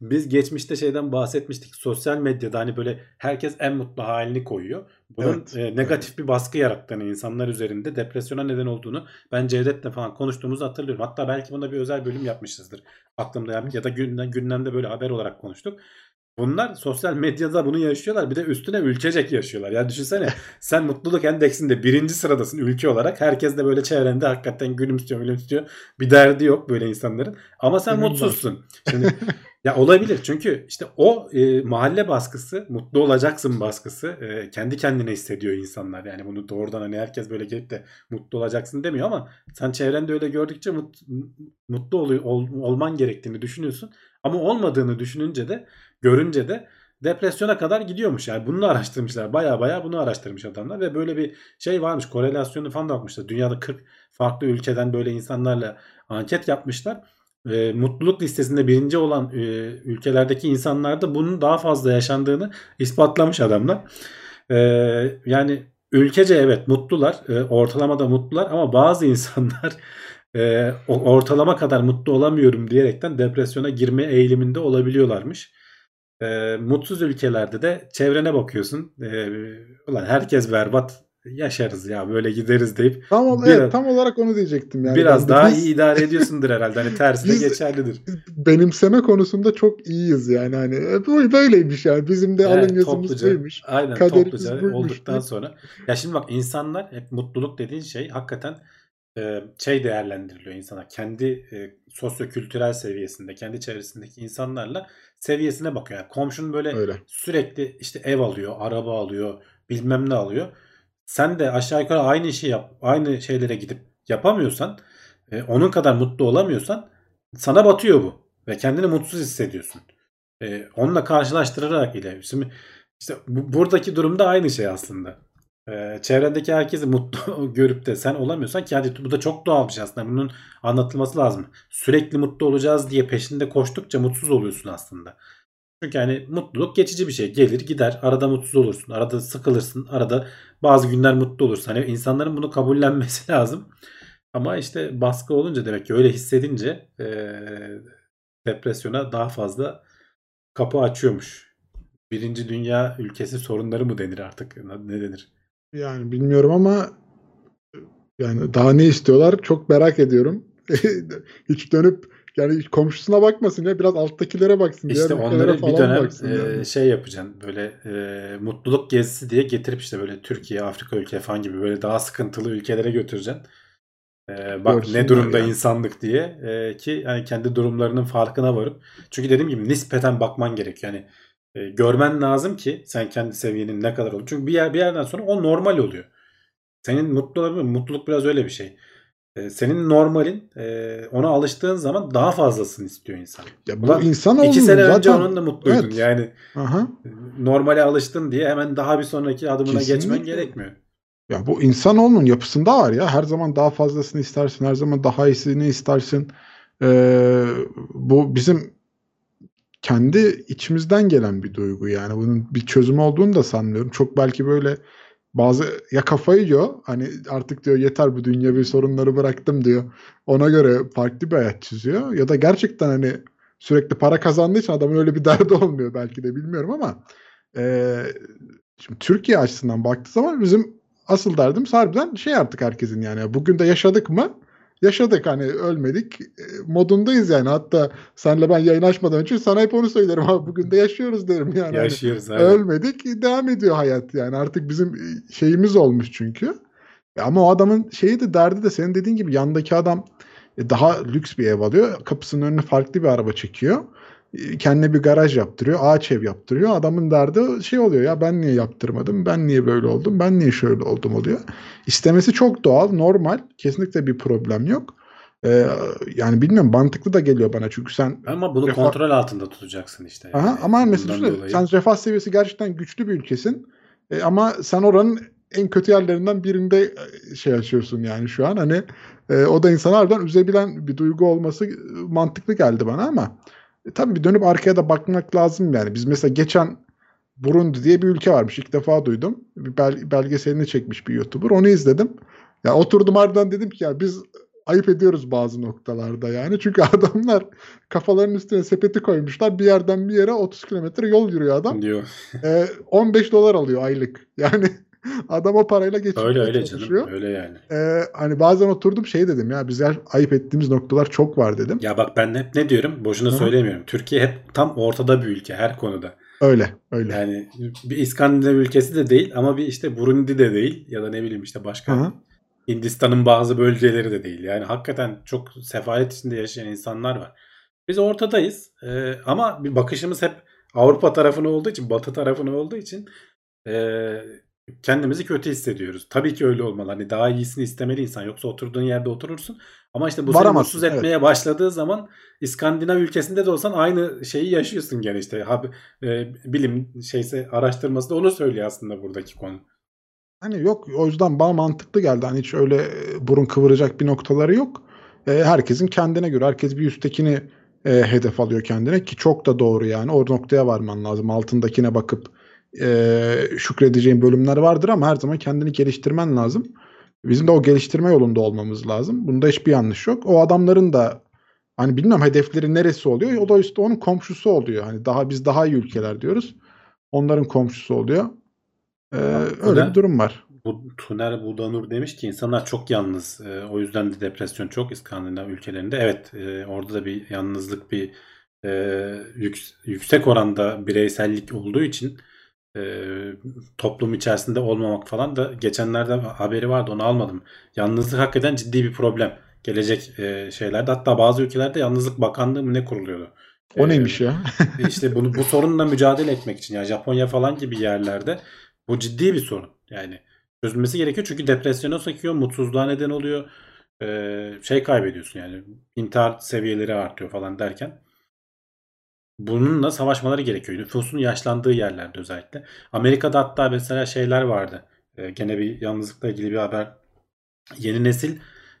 Biz geçmişte şeyden bahsetmiştik. Sosyal medyada hani böyle herkes en mutlu halini koyuyor. Bunun Evet. e, negatif bir baskı yarattığını insanlar üzerinde depresyona neden olduğunu ben Cevdet'le falan konuştuğumuzu hatırlıyorum. Hatta belki buna bir özel bölüm yapmışızdır. Aklımda ya, da gündem, gündemde böyle haber olarak konuştuk. Bunlar sosyal medyada bunu yaşıyorlar. Bir de üstüne ülkecek yaşıyorlar. Ya düşünsene sen mutluluk endeksinde birinci sıradasın ülke olarak. Herkes de böyle çevrende hakikaten gülümsüyor gülümsüyor. Bir derdi yok böyle insanların. Ama sen mutsuzsun. Şimdi ya olabilir çünkü işte o e, mahalle baskısı, mutlu olacaksın baskısı e, kendi kendine hissediyor insanlar. Yani bunu doğrudan hani herkes böyle gelip de mutlu olacaksın demiyor ama sen çevrende öyle gördükçe mut, mutlu oluyor, ol- olman gerektiğini düşünüyorsun. Ama olmadığını düşününce de görünce de depresyona kadar gidiyormuş. Yani bunu araştırmışlar. Baya baya bunu araştırmış adamlar ve böyle bir şey varmış. Korelasyonu falan da yapmışlar. Dünyada 40 farklı ülkeden böyle insanlarla anket yapmışlar e, mutluluk listesinde birinci olan e, ülkelerdeki insanlarda bunun daha fazla yaşandığını ispatlamış adamlar. E, yani ülkece evet mutlular, e, ortalamada mutlular ama bazı insanlar e, ortalama kadar mutlu olamıyorum diyerekten depresyona girme eğiliminde olabiliyorlarmış. E, mutsuz ülkelerde de çevrene bakıyorsun. E, ulan herkes berbat yaşarız ya böyle gideriz deyip Tam, ol- Biraz- evet, tam olarak onu diyecektim yani. biraz daha biz- iyi idare ediyorsundur herhalde. Hani tersi de geçerlidir. benimseme konusunda çok iyiyiz yani hani E, böyleymiş yani bizim de Evet, alın yazımız buymuş. Aynen Kaderimiz topluca buymuş olduktan sonra. Ya şimdi bak insanlar hep mutluluk dediğin şey hakikaten e, şey değerlendiriliyor insana. Kendi e, sosyokültürel seviyesinde, kendi çevresindeki insanlarla seviyesine bakıyor. Yani komşun böyle Öyle. sürekli işte ev alıyor, araba alıyor, bilmem ne alıyor. Sen de aşağı yukarı aynı işi yap, aynı şeylere gidip yapamıyorsan, e, onun kadar mutlu olamıyorsan sana batıyor bu ve kendini mutsuz hissediyorsun. E, onunla karşılaştırarak ile şimdi işte bu, buradaki durumda aynı şey aslında. E, çevrendeki herkesi mutlu görüp de sen olamıyorsan ki hadi bu da çok doğal bir şey aslında. Bunun anlatılması lazım. Sürekli mutlu olacağız diye peşinde koştukça mutsuz oluyorsun aslında. Çünkü hani mutluluk geçici bir şey. Gelir gider. Arada mutsuz olursun. Arada sıkılırsın. Arada bazı günler mutlu olursun. Hani insanların bunu kabullenmesi lazım. Ama işte baskı olunca demek ki öyle hissedince eee, depresyona daha fazla kapı açıyormuş. Birinci dünya ülkesi sorunları mı denir artık? Ne denir? Yani bilmiyorum ama yani daha ne istiyorlar çok merak ediyorum. Hiç dönüp yani hiç komşusuna bakmasın ya biraz alttakilere baksın. İşte onları bir dönem eee, yani. şey yapacaksın. Böyle eee, mutluluk gezisi diye getirip işte böyle Türkiye, Afrika ülke falan gibi böyle daha sıkıntılı ülkelere götüreceksin. Eee, bak Görsünler ne durumda ya. insanlık diye eee, ki hani kendi durumlarının farkına varıp çünkü dediğim gibi nispeten bakman gerekiyor. Yani e, görmen lazım ki sen kendi seviyenin ne kadar olduğunu. Çünkü bir yer bir yerden sonra o normal oluyor. Senin mutlu olabilir mutluluk biraz öyle bir şey. E, senin normalin e, ona alıştığın zaman daha fazlasını istiyor insan. Ya bu Ulan insan İki sene zaten. önce onunla mutluydun. Evet. Yani Aha. normale alıştın diye hemen daha bir sonraki adımına geçmen Kesinlikle. gerekmiyor. Ya bu insanoğlunun yapısında var ya. Her zaman daha fazlasını istersin. Her zaman daha iyisini istersin. Ee, bu bizim kendi içimizden gelen bir duygu yani. Bunun bir çözümü olduğunu da sanmıyorum. Çok belki böyle bazı ya kafayı yiyor. Hani artık diyor yeter bu dünyevi sorunları bıraktım diyor. Ona göre farklı bir hayat çiziyor. Ya da gerçekten hani sürekli para kazandığı için adamın öyle bir derdi olmuyor belki de bilmiyorum ama ee, şimdi Türkiye açısından baktığı zaman bizim asıl derdimiz harbiden şey artık herkesin yani. Bugün de yaşadık mı? Yaşadık hani ölmedik e, modundayız yani. Hatta senle ben yayın açmadan önce sana hep onu söylerim. Ha, bugün de yaşıyoruz derim yani. Hani Yaşıyoruz. aynen. ölmedik devam ediyor hayat yani. Artık bizim e, şeyimiz olmuş çünkü. E Ama o adamın şeyi de derdi de senin dediğin gibi yandaki adam daha lüks bir ev alıyor. Kapısının önüne farklı bir araba çekiyor. E, kendine bir garaj yaptırıyor, ağaç ev yaptırıyor. Adamın derdi şey oluyor ya ben niye yaptırmadım, ben niye böyle oldum, ben niye şöyle oldum oluyor. İstemesi çok doğal, normal. Kesinlikle bir problem yok. Ee, yani bilmiyorum mantıklı da geliyor bana çünkü sen Ama bunu Refah- kontrol altında tutacaksın işte. Aha, yani. ama mesela dolayı. sen refah seviyesi gerçekten güçlü bir ülkesin. E, ama sen oranın en kötü yerlerinden birinde e, şey açıyorsun yani şu an hani e, o da insanı harbiden üzebilen bir duygu olması e, mantıklı geldi bana ama e, tabii bir dönüp arkaya da bakmak lazım yani. Biz mesela geçen Burundi diye bir ülke varmış. İlk defa duydum. Bir bel- belgeselini çekmiş bir YouTuber. Onu izledim. Ya oturdum harbiden dedim ki ya biz ayıp ediyoruz bazı noktalarda yani. Çünkü adamlar kafalarının üstüne sepeti koymuşlar. Bir yerden bir yere 30 kilometre yol yürüyor adam. diyor. Ee, 15 dolar alıyor aylık. Yani adam o parayla geçinmeye Öyle öyle çalışıyor. canım. Öyle yani. Ee, hani bazen oturdum şey dedim ya bizler ayıp ettiğimiz noktalar çok var dedim. Ya bak ben hep ne diyorum? Boşuna Hı söylemiyorum. Türkiye hep tam ortada bir ülke her konuda. Öyle öyle. Yani bir İskandinav ülkesi de değil ama bir işte Burundi de değil ya da ne bileyim işte başka Hı. Hindistan'ın bazı bölgeleri de değil. Yani hakikaten çok sefalet içinde yaşayan insanlar var. Biz ortadayız Ee, ama bir bakışımız hep Avrupa tarafına olduğu için, Batı tarafına olduğu için ee, kendimizi kötü hissediyoruz. Tabii ki öyle olmalı. Hani daha iyisini istemeli insan. Yoksa oturduğun yerde oturursun. Ama işte bu seni mutsuz etmeye başladığı zaman İskandinav ülkesinde de olsan aynı şeyi yaşıyorsun gene işte. Hab- e, bilim şeyse araştırması da onu söylüyor aslında buradaki konu. Hani yok o yüzden bana mantıklı geldi. Hani hiç öyle e, burun kıvıracak bir noktaları yok. E, herkesin kendine göre herkes bir üsttekini e, hedef alıyor kendine ki çok da doğru yani. O noktaya varman lazım. Altındakine bakıp e, şükredeceğin bölümler vardır ama her zaman kendini geliştirmen lazım. Bizim de o geliştirme yolunda olmamız lazım. Bunda hiçbir yanlış yok. O adamların da hani bilmiyorum hedefleri neresi oluyor. O da işte onun komşusu oluyor. Hani daha biz daha iyi ülkeler diyoruz. Onların komşusu oluyor. Ee, bu öyle bir durum var. Bu Tuner Budanur demiş ki insanlar çok yalnız. Ee, o yüzden de depresyon çok İskandinav ülkelerinde. Evet e, orada da bir yalnızlık bir e, yük- yüksek oranda bireysellik olduğu için e, toplum içerisinde olmamak falan da geçenlerde haberi vardı onu almadım. Yalnızlık hakikaten ciddi bir problem. Gelecek e, şeylerde hatta bazı ülkelerde yalnızlık bakanlığı mı ne kuruluyordu. O Ee, neymiş ya? işte bunu bu sorunla mücadele etmek için yani Japonya falan gibi yerlerde bu ciddi bir sorun. Yani çözülmesi gerekiyor çünkü depresyona sokuyor, mutsuzluğa neden oluyor. Ee, şey kaybediyorsun yani intihar seviyeleri artıyor falan derken bununla savaşmaları gerekiyor. Nüfusun yaşlandığı yerlerde özellikle. Amerika'da hatta mesela şeyler vardı. Ee, gene bir yalnızlıkla ilgili bir haber. Yeni nesil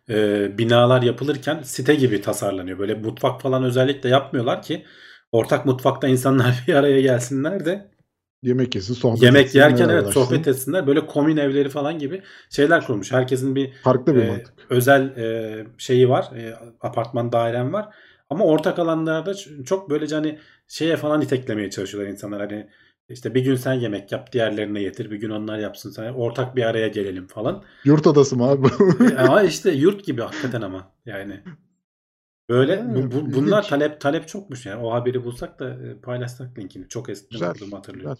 e, binalar yapılırken site gibi tasarlanıyor. Böyle mutfak falan özellikle yapmıyorlar ki ortak mutfakta insanlar bir araya gelsinler de Yemek yesin, sohbet yemek yerken evet sohbet etsinler. Böyle komün evleri falan gibi şeyler kurmuş. Herkesin bir Farklı bir e, mantık. özel e, şeyi var. E, apartman dairem var. Ama ortak alanlarda çok böylece hani şeye falan iteklemeye çalışıyorlar insanlar. Hani işte bir gün sen yemek yap, diğerlerine yetir. Bir gün onlar yapsın sana. Ortak bir araya gelelim falan. Yurt odası mı abi? E, ama işte yurt gibi hakikaten ama yani. Böyle bu, bu- bunlar talep talep çokmuş yani. O haberi bulsak da e, paylaşsak linkini. Çok Güzel, okudum hatırlıyorum.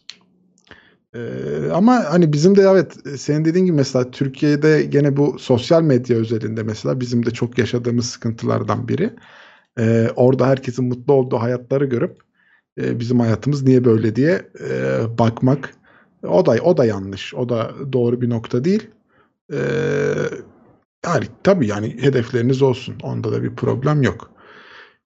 Ee, ama hani bizim de evet senin dediğin gibi mesela Türkiye'de gene bu sosyal medya özelinde mesela bizim de çok yaşadığımız sıkıntılardan biri. Ee, orada herkesin mutlu olduğu hayatları görüp e, bizim hayatımız niye böyle diye e, bakmak o da o da yanlış. O da doğru bir nokta değil. Ee, yani tabii yani hedefleriniz olsun. Onda da bir problem yok.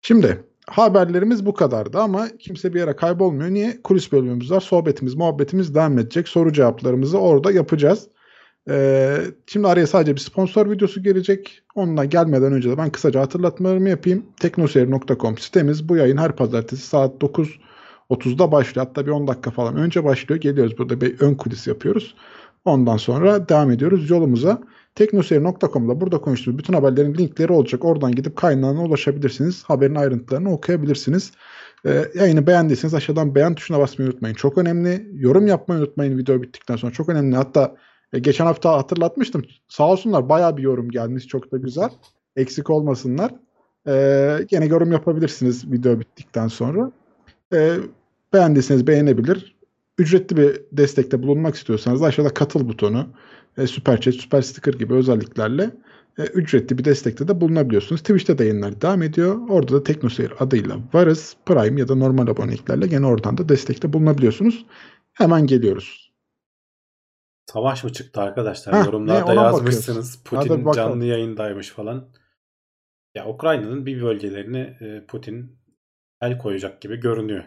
Şimdi haberlerimiz bu kadardı ama kimse bir yere kaybolmuyor. Niye? Kulis bölümümüz var. Sohbetimiz, muhabbetimiz devam edecek. Soru cevaplarımızı orada yapacağız. Ee, şimdi araya sadece bir sponsor videosu gelecek. Ondan gelmeden önce de ben kısaca hatırlatmalarımı yapayım. teknoseyir.com sitemiz bu yayın her pazartesi saat 9.30'da başlıyor. Hatta bir 10 dakika falan önce başlıyor. Geliyoruz burada bir ön kulis yapıyoruz. Ondan sonra devam ediyoruz yolumuza. Teknoseyir.com'da burada konuştuğumuz bütün haberlerin linkleri olacak. Oradan gidip kaynağına ulaşabilirsiniz. Haberin ayrıntılarını okuyabilirsiniz. Ee, yayını beğendiyseniz aşağıdan beğen tuşuna basmayı unutmayın. Çok önemli. Yorum yapmayı unutmayın video bittikten sonra. Çok önemli. Hatta e, geçen hafta hatırlatmıştım. Sağ olsunlar bayağı bir yorum gelmiş. Çok da güzel. Eksik olmasınlar. Ee, gene yorum yapabilirsiniz video bittikten sonra. Ee, beğendiyseniz beğenebilir. Ücretli bir destekte bulunmak istiyorsanız da aşağıda katıl butonu, e, süper chat, süper sticker gibi özelliklerle e, ücretli bir destekte de bulunabiliyorsunuz. Twitch'te de yayınlar devam ediyor. Orada da TeknoSeyir adıyla varız. Prime ya da normal aboneliklerle gene oradan da destekte bulunabiliyorsunuz. Hemen geliyoruz. Savaş mı çıktı arkadaşlar? Heh, Yorumlarda ne, yazmışsınız. bakıyoruz. Putin canlı yayındaymış falan. Ya Ukrayna'nın bir bölgelerini e, Putin el koyacak gibi görünüyor.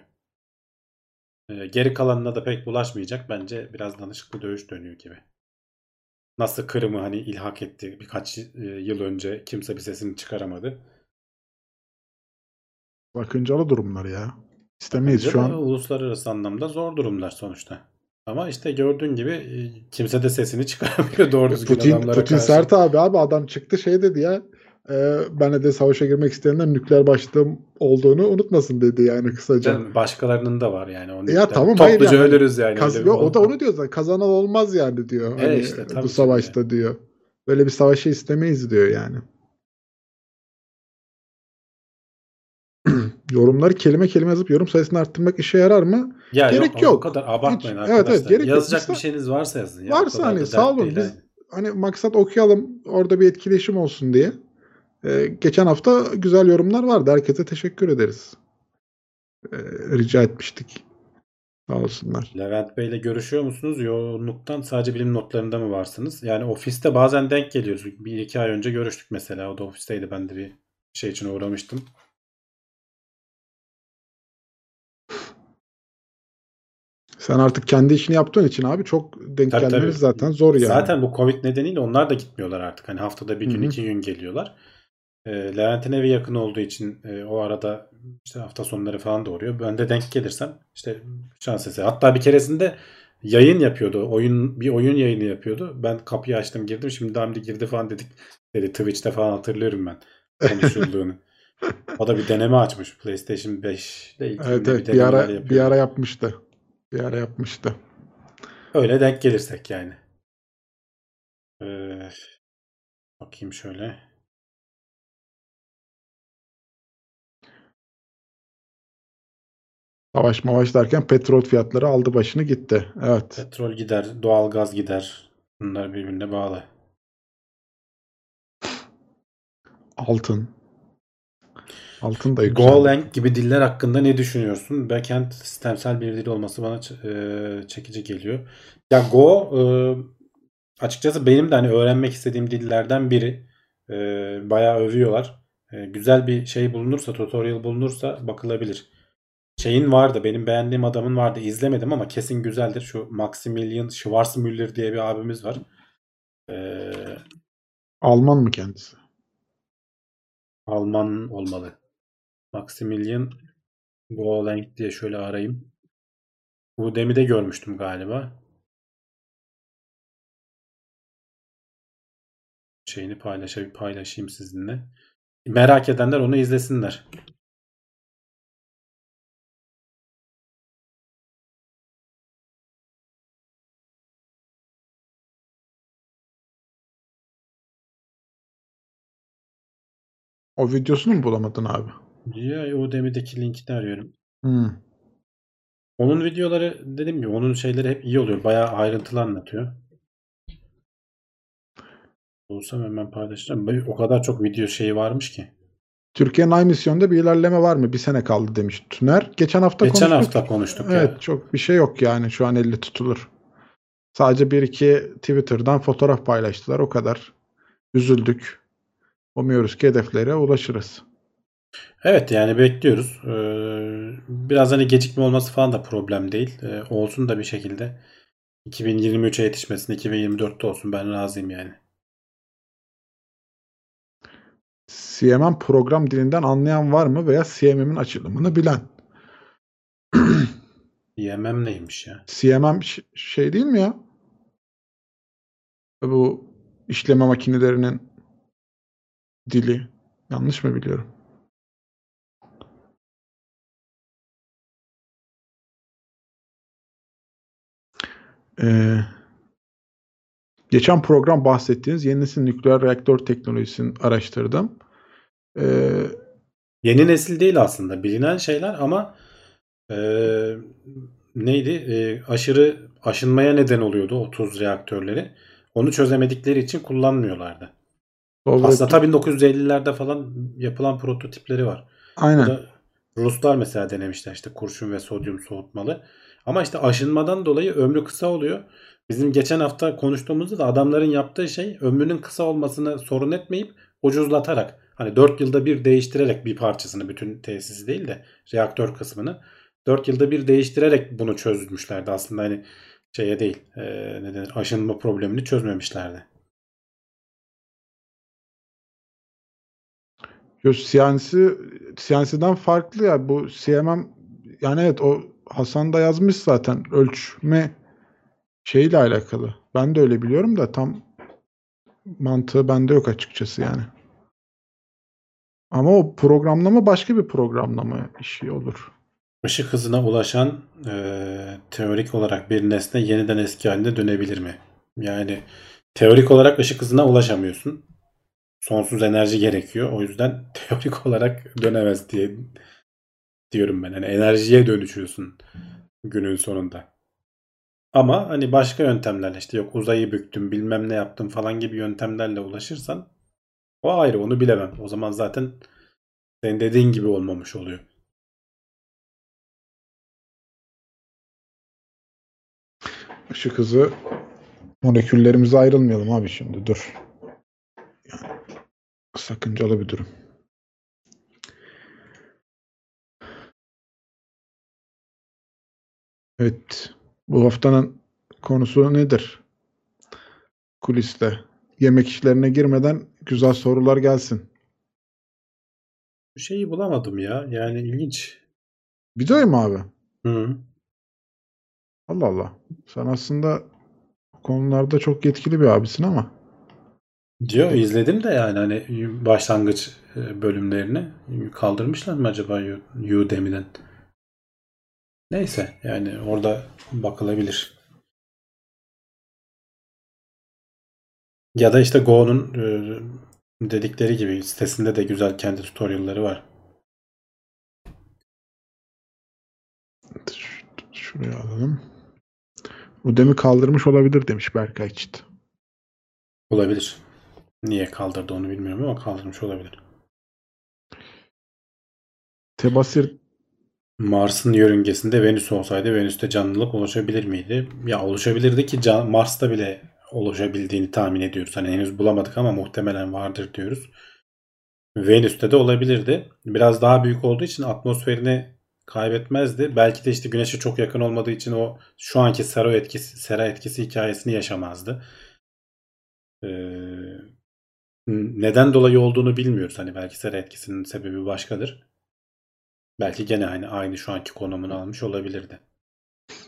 E, Geri kalanına da pek bulaşmayacak. Bence biraz danışıklı dövüş dönüyor gibi. Nasıl Kırım'ı hani ilhak etti birkaç e, yıl önce kimse bir sesini çıkaramadı. Bakıncalı durumlar ya. İstemeyiz Bence şu an. uluslararası anlamda zor durumlar sonuçta. Ama işte gördüğün gibi e, kimse de sesini çıkaramıyor doğru düzgün Putin, adamlara Putin karşı. sert abi abi adam çıktı şey dedi ya e, ben de savaşa girmek isteyenler nükleer başlığım olduğunu unutmasın dedi yani kısaca. Canım, başkalarının da var yani. Onun Ya yani tamam, hayır Topluca yani. ölürüz yani. Kaz- öyle o da onu diyor zaten kazanan olmaz yani diyor. Evet Hani işte, bu savaşta diyor. Böyle bir savaşı istemeyiz diyor yani. Yorumları kelime kelime yazıp yorum sayısını arttırmak işe yarar mı? Ya Gerek yok, yok. O kadar abartmayın Hiç- evet, arkadaşlar. evet, gerek yok. Yazacak Mesela- bir şeyiniz varsa yazın. Ya. Varsa hani sağ olun, biz- yani. Hani maksat okuyalım orada bir etkileşim olsun diye. Ee, geçen hafta güzel yorumlar vardı. Herkese teşekkür ederiz. Ee, rica etmiştik. Sağ olsunlar. Levent Bey ile görüşüyor musunuz? Yoğunluktan sadece bilim notlarında mı varsınız? Yani ofiste bazen denk geliyoruz. Bir iki ay önce görüştük mesela. O da ofisteydi. Ben de bir şey için uğramıştım. Sen artık kendi işini yaptığın için abi çok denk Tabii, gelmeniz tabii. zaten zor yani. Zaten bu Covid nedeniyle onlar da gitmiyorlar artık. Hani haftada bir gün Hı hı. iki gün geliyorlar. E, Levent'in evi yakın olduğu için e, o arada işte hafta sonları falan da oluyor. Ben de denk gelirsem işte şans eseri. Hatta bir keresinde yayın yapıyordu. Oyun bir oyun yayını yapıyordu. Ben kapıyı açtım girdim. Şimdi Hamdi girdi falan dedik. Dedi Twitch'te falan hatırlıyorum ben konuşulduğunu. o da bir deneme açmış. PlayStation 5 ile ilk Evet bir evet bir denemeler ara yapıyor. bir ara yapmıştı. Bir ara yapmıştı. Öyle denk gelirsek yani. Ee, bakayım şöyle. Savaş mavaş derken petrol fiyatları aldı başını gitti. Evet. Petrol gider, doğalgaz gider. Bunlar birbirine bağlı. Altın. Altın da. Golang gibi diller hakkında ne düşünüyorsun? Backend sistemsel bir dil olması bana e, çekici geliyor. Ya Go e, açıkçası benim de hani öğrenmek istediğim dillerden biri. E, bayağı övüyorlar. E, güzel bir şey bulunursa, tutorial bulunursa bakılabilir. Şeyin vardı, benim beğendiğim adamın vardı. İzlemedim ama kesin güzeldir. Şu Maximilian Schwarzmüller diye bir abimiz var. E, Alman mı kendisi? Alman olmalı. Maximilian Golang diye şöyle arayayım. Udemy'de görmüştüm galiba. Şeyini paylaşayım, paylaşayım sizinle. Merak edenler onu izlesinler. O videosunu mu bulamadın abi? Ya Udemy'deki linkini arıyorum. Hmm. Onun videoları dediğim gibi onun şeyleri hep iyi oluyor. Bayağı ayrıntılı anlatıyor. Bulsam hemen paylaşacağım. O kadar çok video şeyi varmış ki. Türkiye'nin ay misyonda bir ilerleme var mı? Bir sene kaldı demiş Tüner. Geçen hafta Geçen konuştuk. hafta konuştuk Evet ya. çok bir şey yok yani şu an elle tutulur. Sadece bir iki Twitter'dan fotoğraf paylaştılar o kadar. Üzüldük. Umuyoruz ki hedeflere ulaşırız. Evet yani bekliyoruz. Ee, biraz hani gecikme olması falan da problem değil. Ee, olsun da bir şekilde 2023'e yetişmesin, 2024'te olsun ben razıyım yani. CMM program dilinden anlayan var mı veya CMM'in açılımını bilen? YMM neymiş ya? CMM ş- şey değil mi ya? Bu işleme makinelerinin dili. Yanlış mı biliyorum? Ee, geçen program bahsettiğiniz yeni nesil nükleer reaktör teknolojisini araştırdım. Ee, Yeni nesil değil aslında bilinen şeyler ama ee, neydi? Ee, aşırı aşınmaya neden oluyordu o tuz reaktörleri. Onu çözemedikleri için kullanmıyorlardı. Aslında tabii 1950'lerde falan yapılan prototipleri var. Aynen. Burada Ruslar mesela denemişler işte kurşun ve sodyum soğutmalı. Ama işte aşınmadan dolayı ömrü kısa oluyor. Bizim geçen hafta konuştuğumuzda da adamların yaptığı şey ömrünün kısa olmasını sorun etmeyip ucuzlatarak hani 4 yılda bir değiştirerek bir parçasını bütün tesisi değil de reaktör kısmını 4 yılda bir değiştirerek bunu çözmüşlerdi aslında hani şeye değil e, ne denir aşınma problemini çözmemişlerdi. Yo, CNC, CNC'den farklı ya. Bu CMM yani evet o Hasan da yazmış zaten ölçme şeyle alakalı. Ben de öyle biliyorum da tam mantığı bende yok açıkçası yani. Ama o programlama başka bir programlama işi olur. Işık hızına ulaşan e, teorik olarak bir nesne yeniden eski haline dönebilir mi? Yani teorik olarak ışık hızına ulaşamıyorsun. Sonsuz enerji gerekiyor. O yüzden teorik olarak dönemez diye diyorum ben. Yani enerjiye dönüşüyorsun günün sonunda. Ama hani başka yöntemlerle işte yok uzayı büktüm bilmem ne yaptım falan gibi yöntemlerle ulaşırsan o ayrı onu bilemem. O zaman zaten senin dediğin gibi olmamış oluyor. Işık hızı moleküllerimize ayrılmayalım abi şimdi dur. Yani sakıncalı bir durum. Evet. Bu haftanın konusu nedir? Kuliste. Yemek işlerine girmeden güzel sorular gelsin. Bir şeyi bulamadım ya. Yani ilginç. Videoyu mu abi? Hı. Allah Allah. Sen aslında konularda çok yetkili bir abisin ama. Diyor izledim de yani hani başlangıç e, bölümlerini kaldırmışlar mı acaba Udemy'den? Neyse yani orada bakılabilir. Ya da işte Go'nun e, dedikleri gibi sitesinde de güzel kendi tutorial'ları var. Şuraya alalım. Udemy kaldırmış olabilir demiş Berkay Çit. Olabilir. Niye kaldırdı onu bilmiyorum ama kaldırmış olabilir. Tebasir Mars'ın yörüngesinde Venüs olsaydı Venüs'te canlılık oluşabilir miydi? Ya oluşabilirdi ki can, Mars'ta bile oluşabildiğini tahmin ediyoruz. Hani henüz bulamadık ama muhtemelen vardır diyoruz. Venüs'te de olabilirdi. Biraz daha büyük olduğu için atmosferini kaybetmezdi. Belki de işte Güneş'e çok yakın olmadığı için o şu anki sera etkisi, sera etkisi hikayesini yaşamazdı. Ee, neden dolayı olduğunu bilmiyoruz. Hani belki sera etkisinin sebebi başkadır. Belki gene hani aynı şu anki konumunu almış olabilirdi.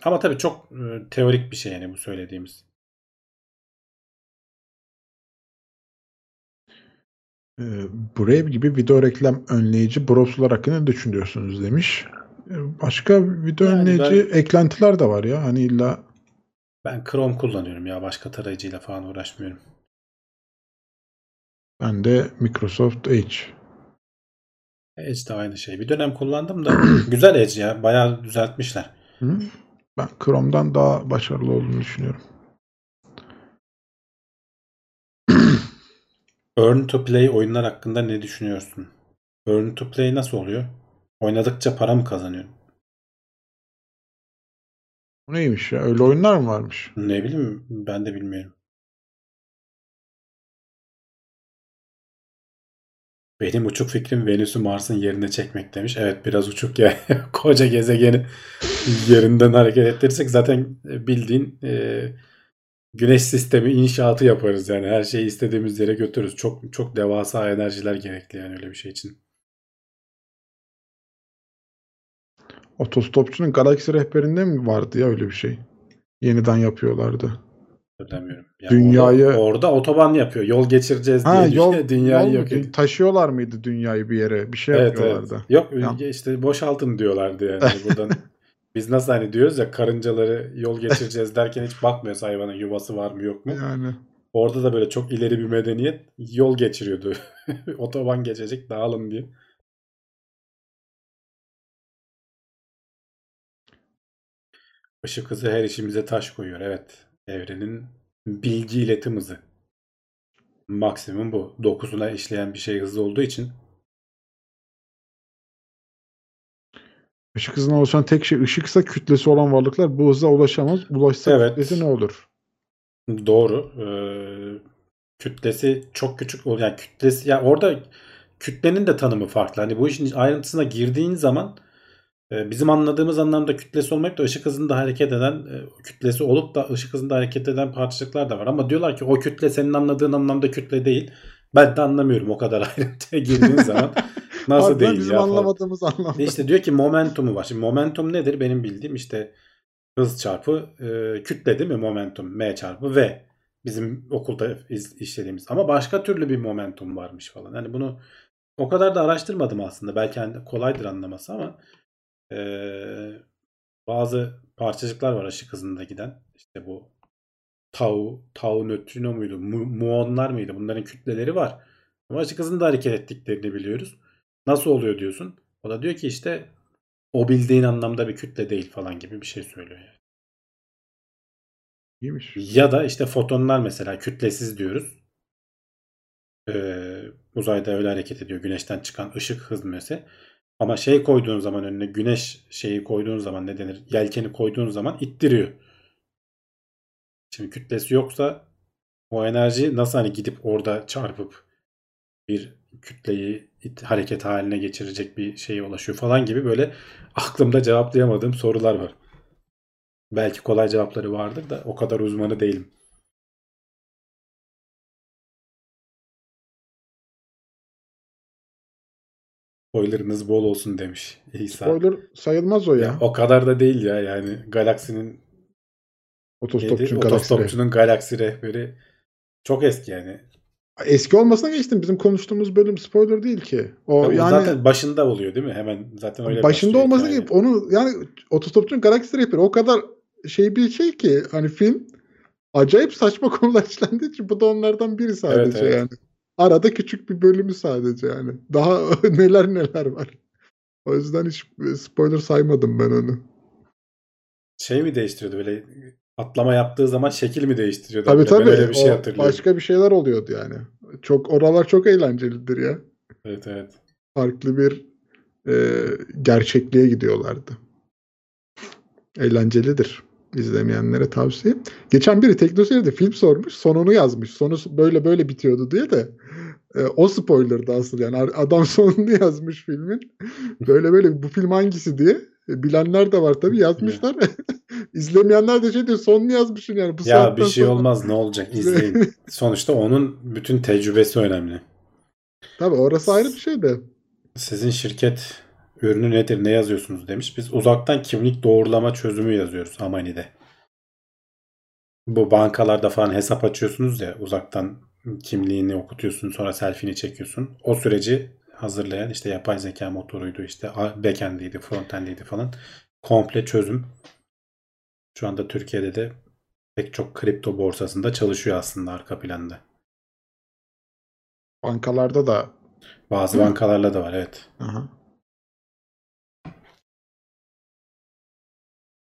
Ama tabii çok e, teorik bir şey yani bu söylediğimiz. Brave gibi video reklam önleyici browserlar hakkında ne düşünüyorsunuz demiş. Başka video Yani önleyici eklentiler de var ya. Hani illa Ben Chrome kullanıyorum ya başka tarayıcıyla falan uğraşmıyorum. ben de Microsoft Edge. Edge de aynı şey. Bir dönem kullandım da güzel Edge ya. Bayağı düzeltmişler. Hı? Ben Chrome'dan daha başarılı olduğunu düşünüyorum. Earn to Play oyunlar hakkında ne düşünüyorsun? Earn to Play nasıl oluyor? Oynadıkça para mı kazanıyorum? Bu neymiş ya? Öyle oyunlar mı varmış? Ne bileyim ben de bilmiyorum. Benim uçuk fikrim Venüs'ü Mars'ın yerine çekmek demiş. Evet biraz uçuk ya. Koca gezegeni yerinden hareket ettirirsek zaten bildiğin e, güneş sistemi inşaatı yaparız yani. Her şeyi istediğimiz yere götürürüz. Çok çok devasa enerjiler gerekli yani öyle bir şey için. Otostopçunun Galaxy rehberinde mi vardı ya öyle bir şey? Yeniden yapıyorlardı. Hatırlamıyorum. Yani Dünyayı- orada, orada otoban yapıyor. Yol geçireceğiz diye Ha yol, dünyayı yol yok ediyor. taşıyorlar mıydı dünyayı bir yere? Bir şey Evet, yapıyorlardı. evet. Yok Ya. işte boşaltın diyorlardı yani buradan. Biz nasıl hani diyoruz ya karıncaları yol geçireceğiz derken hiç bakmıyoruz hayvanın yuvası var mı yok mu. Yani Orada da böyle çok ileri bir medeniyet yol geçiriyordu. Otoban geçecek dağılın diye. Işık hızı her işimize taş koyuyor. Evet. Evrenin bilgi iletim hızı. Maksimum bu. 9'una işleyen bir şey hızlı olduğu için Işık hızına ulaşan tek şey ışıksa kütlesi olan varlıklar bu hıza ulaşamaz. Ulaşsa Evet. kütlesi ne olur? Doğru. Ee, kütlesi çok küçük ol yani kütlesi ya orada kütlenin de tanımı farklı. Hani bu işin ayrıntısına girdiğin zaman bizim anladığımız anlamda kütlesi olmayıp da ışık hızında hareket eden e, kütlesi olup da ışık hızında hareket eden parçacıklar da var. Ama diyorlar ki o kütle senin anladığın anlamda kütle değil. Ben de anlamıyorum o kadar ayrıntıya girdiğin zaman. Nasıl Harbiden değil bizim ya falan. anlamadığımız anlamda. İşte diyor ki momentumu var. Şimdi momentum nedir? Benim bildiğim işte hız çarpı e, kütle değil mi? Momentum m çarpı v. Bizim okulda iz- işlediğimiz. Ama başka türlü bir momentum varmış falan. Hani bunu o kadar da araştırmadım aslında. Belki hani kolaydır anlaması ama e, bazı parçacıklar var ışık hızında giden. İşte bu tau, tau nötrino muydu? Mu, muonlar mıydı? Bunların kütleleri var. Ama ışık hızında hareket ettiklerini biliyoruz. Nasıl oluyor diyorsun. O da diyor ki işte o bildiğin anlamda bir kütle değil falan gibi bir şey söylüyor yani. İyiymiş. Ya da işte fotonlar mesela kütlesiz diyoruz. Ee, uzayda öyle hareket ediyor. Güneşten çıkan ışık hızmesi. Ama şey koyduğun zaman önüne güneş şeyi koyduğun zaman ne denir? Yelkeni koyduğun zaman ittiriyor. Şimdi kütlesi yoksa o enerji nasıl hani gidip orada çarpıp bir kütleyi hareket haline geçirecek bir şeye ulaşıyor falan gibi böyle aklımda cevaplayamadığım sorular var. Belki kolay cevapları vardır da o kadar uzmanı değilim. Spoilerınız bol olsun demiş İsa. Spoiler sayılmaz o ya. Ya o kadar da değil ya yani galaksinin Otostopçu neydi? galaksi. Otostopçunun galaksi rehberi çok eski yani. Eski olmasına geçtim. Bizim konuştuğumuz bölüm spoiler değil ki. O Ya yani zaten başında oluyor değil mi? Hemen zaten öyle başında olması gibi onu yani otostopçunun galaksi rehberi o kadar şey bir şey ki hani film acayip saçma konular işlendiği için bu da onlardan biri sadece Evet, evet. yani. Arada küçük bir bölümü sadece yani. Daha neler neler var. O yüzden hiç spoiler saymadım ben onu. Şey mi değiştiriyordu böyle atlama yaptığı zaman şekil mi değiştiriyordu? Tabii Böyle tabii. Ben öyle bir şey hatırlıyorum. başka bir şeyler oluyordu yani. Çok oralar çok eğlencelidir ya. Evet evet. Farklı bir e, gerçekliğe gidiyorlardı. Eğlencelidir. İzlemeyenlere tavsiye. Geçen biri Teknoseyir'de film sormuş. Sonunu yazmış. Sonu böyle böyle bitiyordu diye de. E, o spoilerdı asıl yani. Adam sonunu yazmış filmin. Böyle böyle bu film hangisi diye. E, bilenler de var tabii yazmışlar. İzlemeyenler de şey diyor sonunu yazmışsın yani. Bu Ya bir şey sonra- olmaz ne olacak izleyin. Sonuçta onun bütün tecrübesi önemli. Tabii orası ayrı bir şey de. Sizin şirket ürünü nedir ne yazıyorsunuz demiş. Biz uzaktan kimlik doğrulama çözümü yazıyoruz Amani'de. Bu bankalarda falan hesap açıyorsunuz ya uzaktan kimliğini okutuyorsun sonra selfie'ni çekiyorsun. O süreci hazırlayan işte yapay zeka motoruydu işte backend'iydi frontend'iydi falan. Komple çözüm. Şu anda Türkiye'de de pek çok kripto borsasında çalışıyor aslında arka planda. Bankalarda da Bazı Hı. bankalarla da var evet. Aha.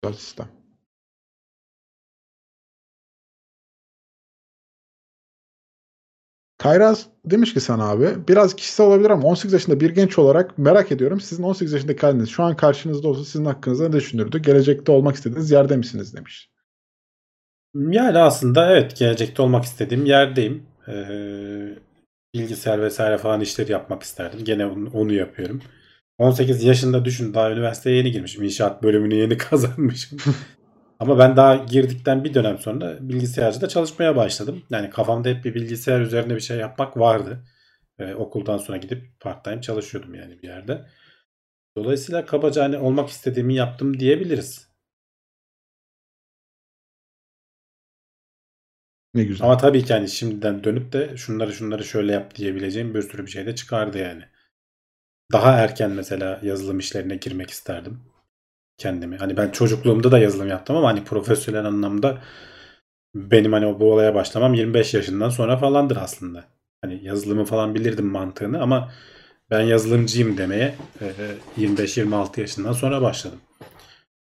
Güzel sistem. Kayraz demiş ki sana abi biraz kişisel olabilir ama 18 yaşında bir genç olarak merak ediyorum. Sizin 18 yaşındaki haliniz şu an karşınızda olsa sizin hakkınızda ne düşünürdü? Gelecekte olmak istediğiniz yerde misiniz demiş. Yani aslında evet gelecekte olmak istediğim yerdeyim. Ee, bilgisayar vesaire falan işleri yapmak isterdim. Gene onu, onu yapıyorum. 18 yaşında düşün daha üniversiteye yeni girmişim. İnşaat bölümünü yeni kazanmışım. Ama ben daha girdikten bir dönem sonra bilgisayarcıda çalışmaya başladım. Yani kafamda hep bir bilgisayar üzerine bir şey yapmak vardı. Ee, okuldan sonra gidip part time çalışıyordum yani bir yerde. Dolayısıyla kabaca hani olmak istediğimi yaptım diyebiliriz. Ne güzel. Ama tabii ki hani şimdiden dönüp de şunları şunları şöyle yap diyebileceğim bir sürü bir şey de çıkardı yani. Daha erken mesela yazılım işlerine girmek isterdim kendimi. Hani ben çocukluğumda da yazılım yaptım ama hani profesyonel anlamda benim hani bu olaya başlamam 25 yaşından sonra falandır aslında. Hani yazılımı falan bilirdim mantığını ama ben yazılımcıyım demeye e, 25-26 yaşından sonra başladım.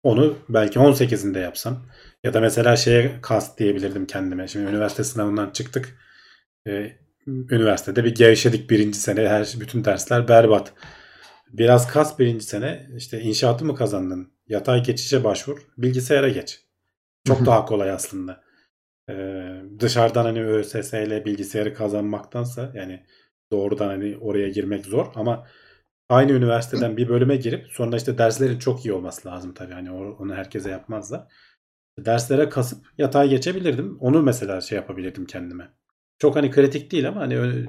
Onu belki 18'inde yapsam ya da mesela şeye kast diyebilirdim kendime. Şimdi üniversite sınavından çıktık. E, üniversitede bir gevşedik birinci sene. Her bütün dersler berbat. Biraz kas birinci sene. işte inşaatı mı kazandın? Yatay geçişe başvur. Bilgisayara geç. Çok daha kolay aslında. Ee, dışarıdan hani ÖSS ile bilgisayarı kazanmaktansa yani doğrudan hani oraya girmek zor ama aynı üniversiteden bir bölüme girip sonra işte derslerin çok iyi olması lazım tabii. Hani onu herkese yapmazlar. Derslere kasıp yatay geçebilirdim. Onu mesela şey yapabilirdim kendime. Çok hani kritik değil ama hani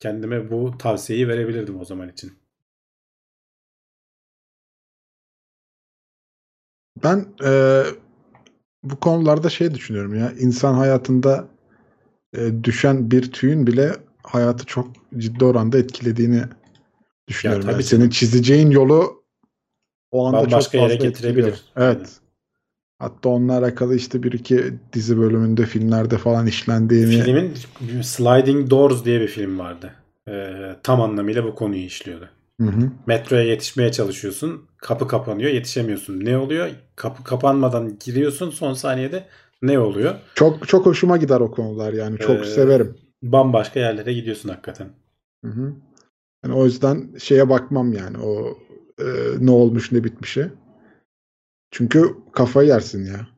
kendime bu tavsiyeyi verebilirdim o zaman için. Ben e, bu konularda şey düşünüyorum ya insan hayatında e, düşen bir tüyün bile hayatı çok ciddi oranda etkilediğini düşünüyorum. tabii yani senin çizeceğin yolu o anda Bambaşka çok yere fazla getirebilir. etkiliyor. Evet. Aynen. Hatta onunla alakalı işte bir iki dizi bölümünde filmlerde falan işlendiğini Filmin Sliding Doors diye bir film vardı. Ee, tam anlamıyla bu konuyu işliyordu. Hı hı. Metroya yetişmeye çalışıyorsun. Kapı kapanıyor. Yetişemiyorsun. Ne oluyor? Kapı kapanmadan giriyorsun. Son saniyede ne oluyor? Çok çok hoşuma gider o konular yani çok Ee, severim. Bambaşka yerlere gidiyorsun hakikaten. Hı hı. Yani o yüzden şeye bakmam yani o e, ne olmuş ne bitmişe. Çünkü kafayı yersin ya.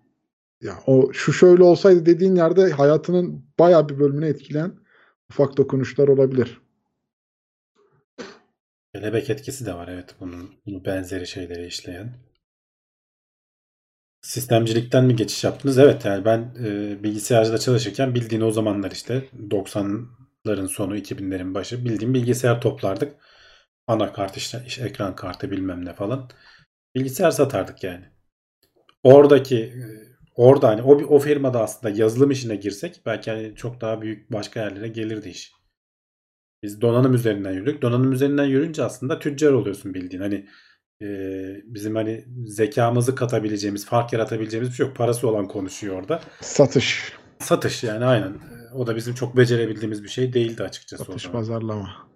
Ya o şu şöyle olsaydı dediğin yerde hayatının bayağı bir bölümünü etkileyen ufak dokunuşlar olabilir. Kelebek etkisi de var evet bunun, bunun benzeri şeyleri işleyen. Sistemcilikten mi geçiş yaptınız? Evet yani ben e, bilgisayarcıda çalışırken bildiğin o zamanlar işte 90'ların sonu 2000'lerin başı bildiğim bilgisayar toplardık. Anakart işte, işte ekran kartı bilmem ne falan. Bilgisayar satardık yani. Oradaki e, orada hani o, o firmada aslında yazılım işine girsek belki hani çok daha büyük başka yerlere gelirdi iş. Biz donanım üzerinden yürüdük. Donanım üzerinden yürünce aslında tüccar oluyorsun bildiğin. Hani e, bizim hani zekamızı katabileceğimiz, fark yaratabileceğimiz bir şey yok. Parası olan konuşuyor orada. Satış. Satış yani aynen. O da bizim çok becerebildiğimiz bir şey değildi açıkçası Satış pazarlama.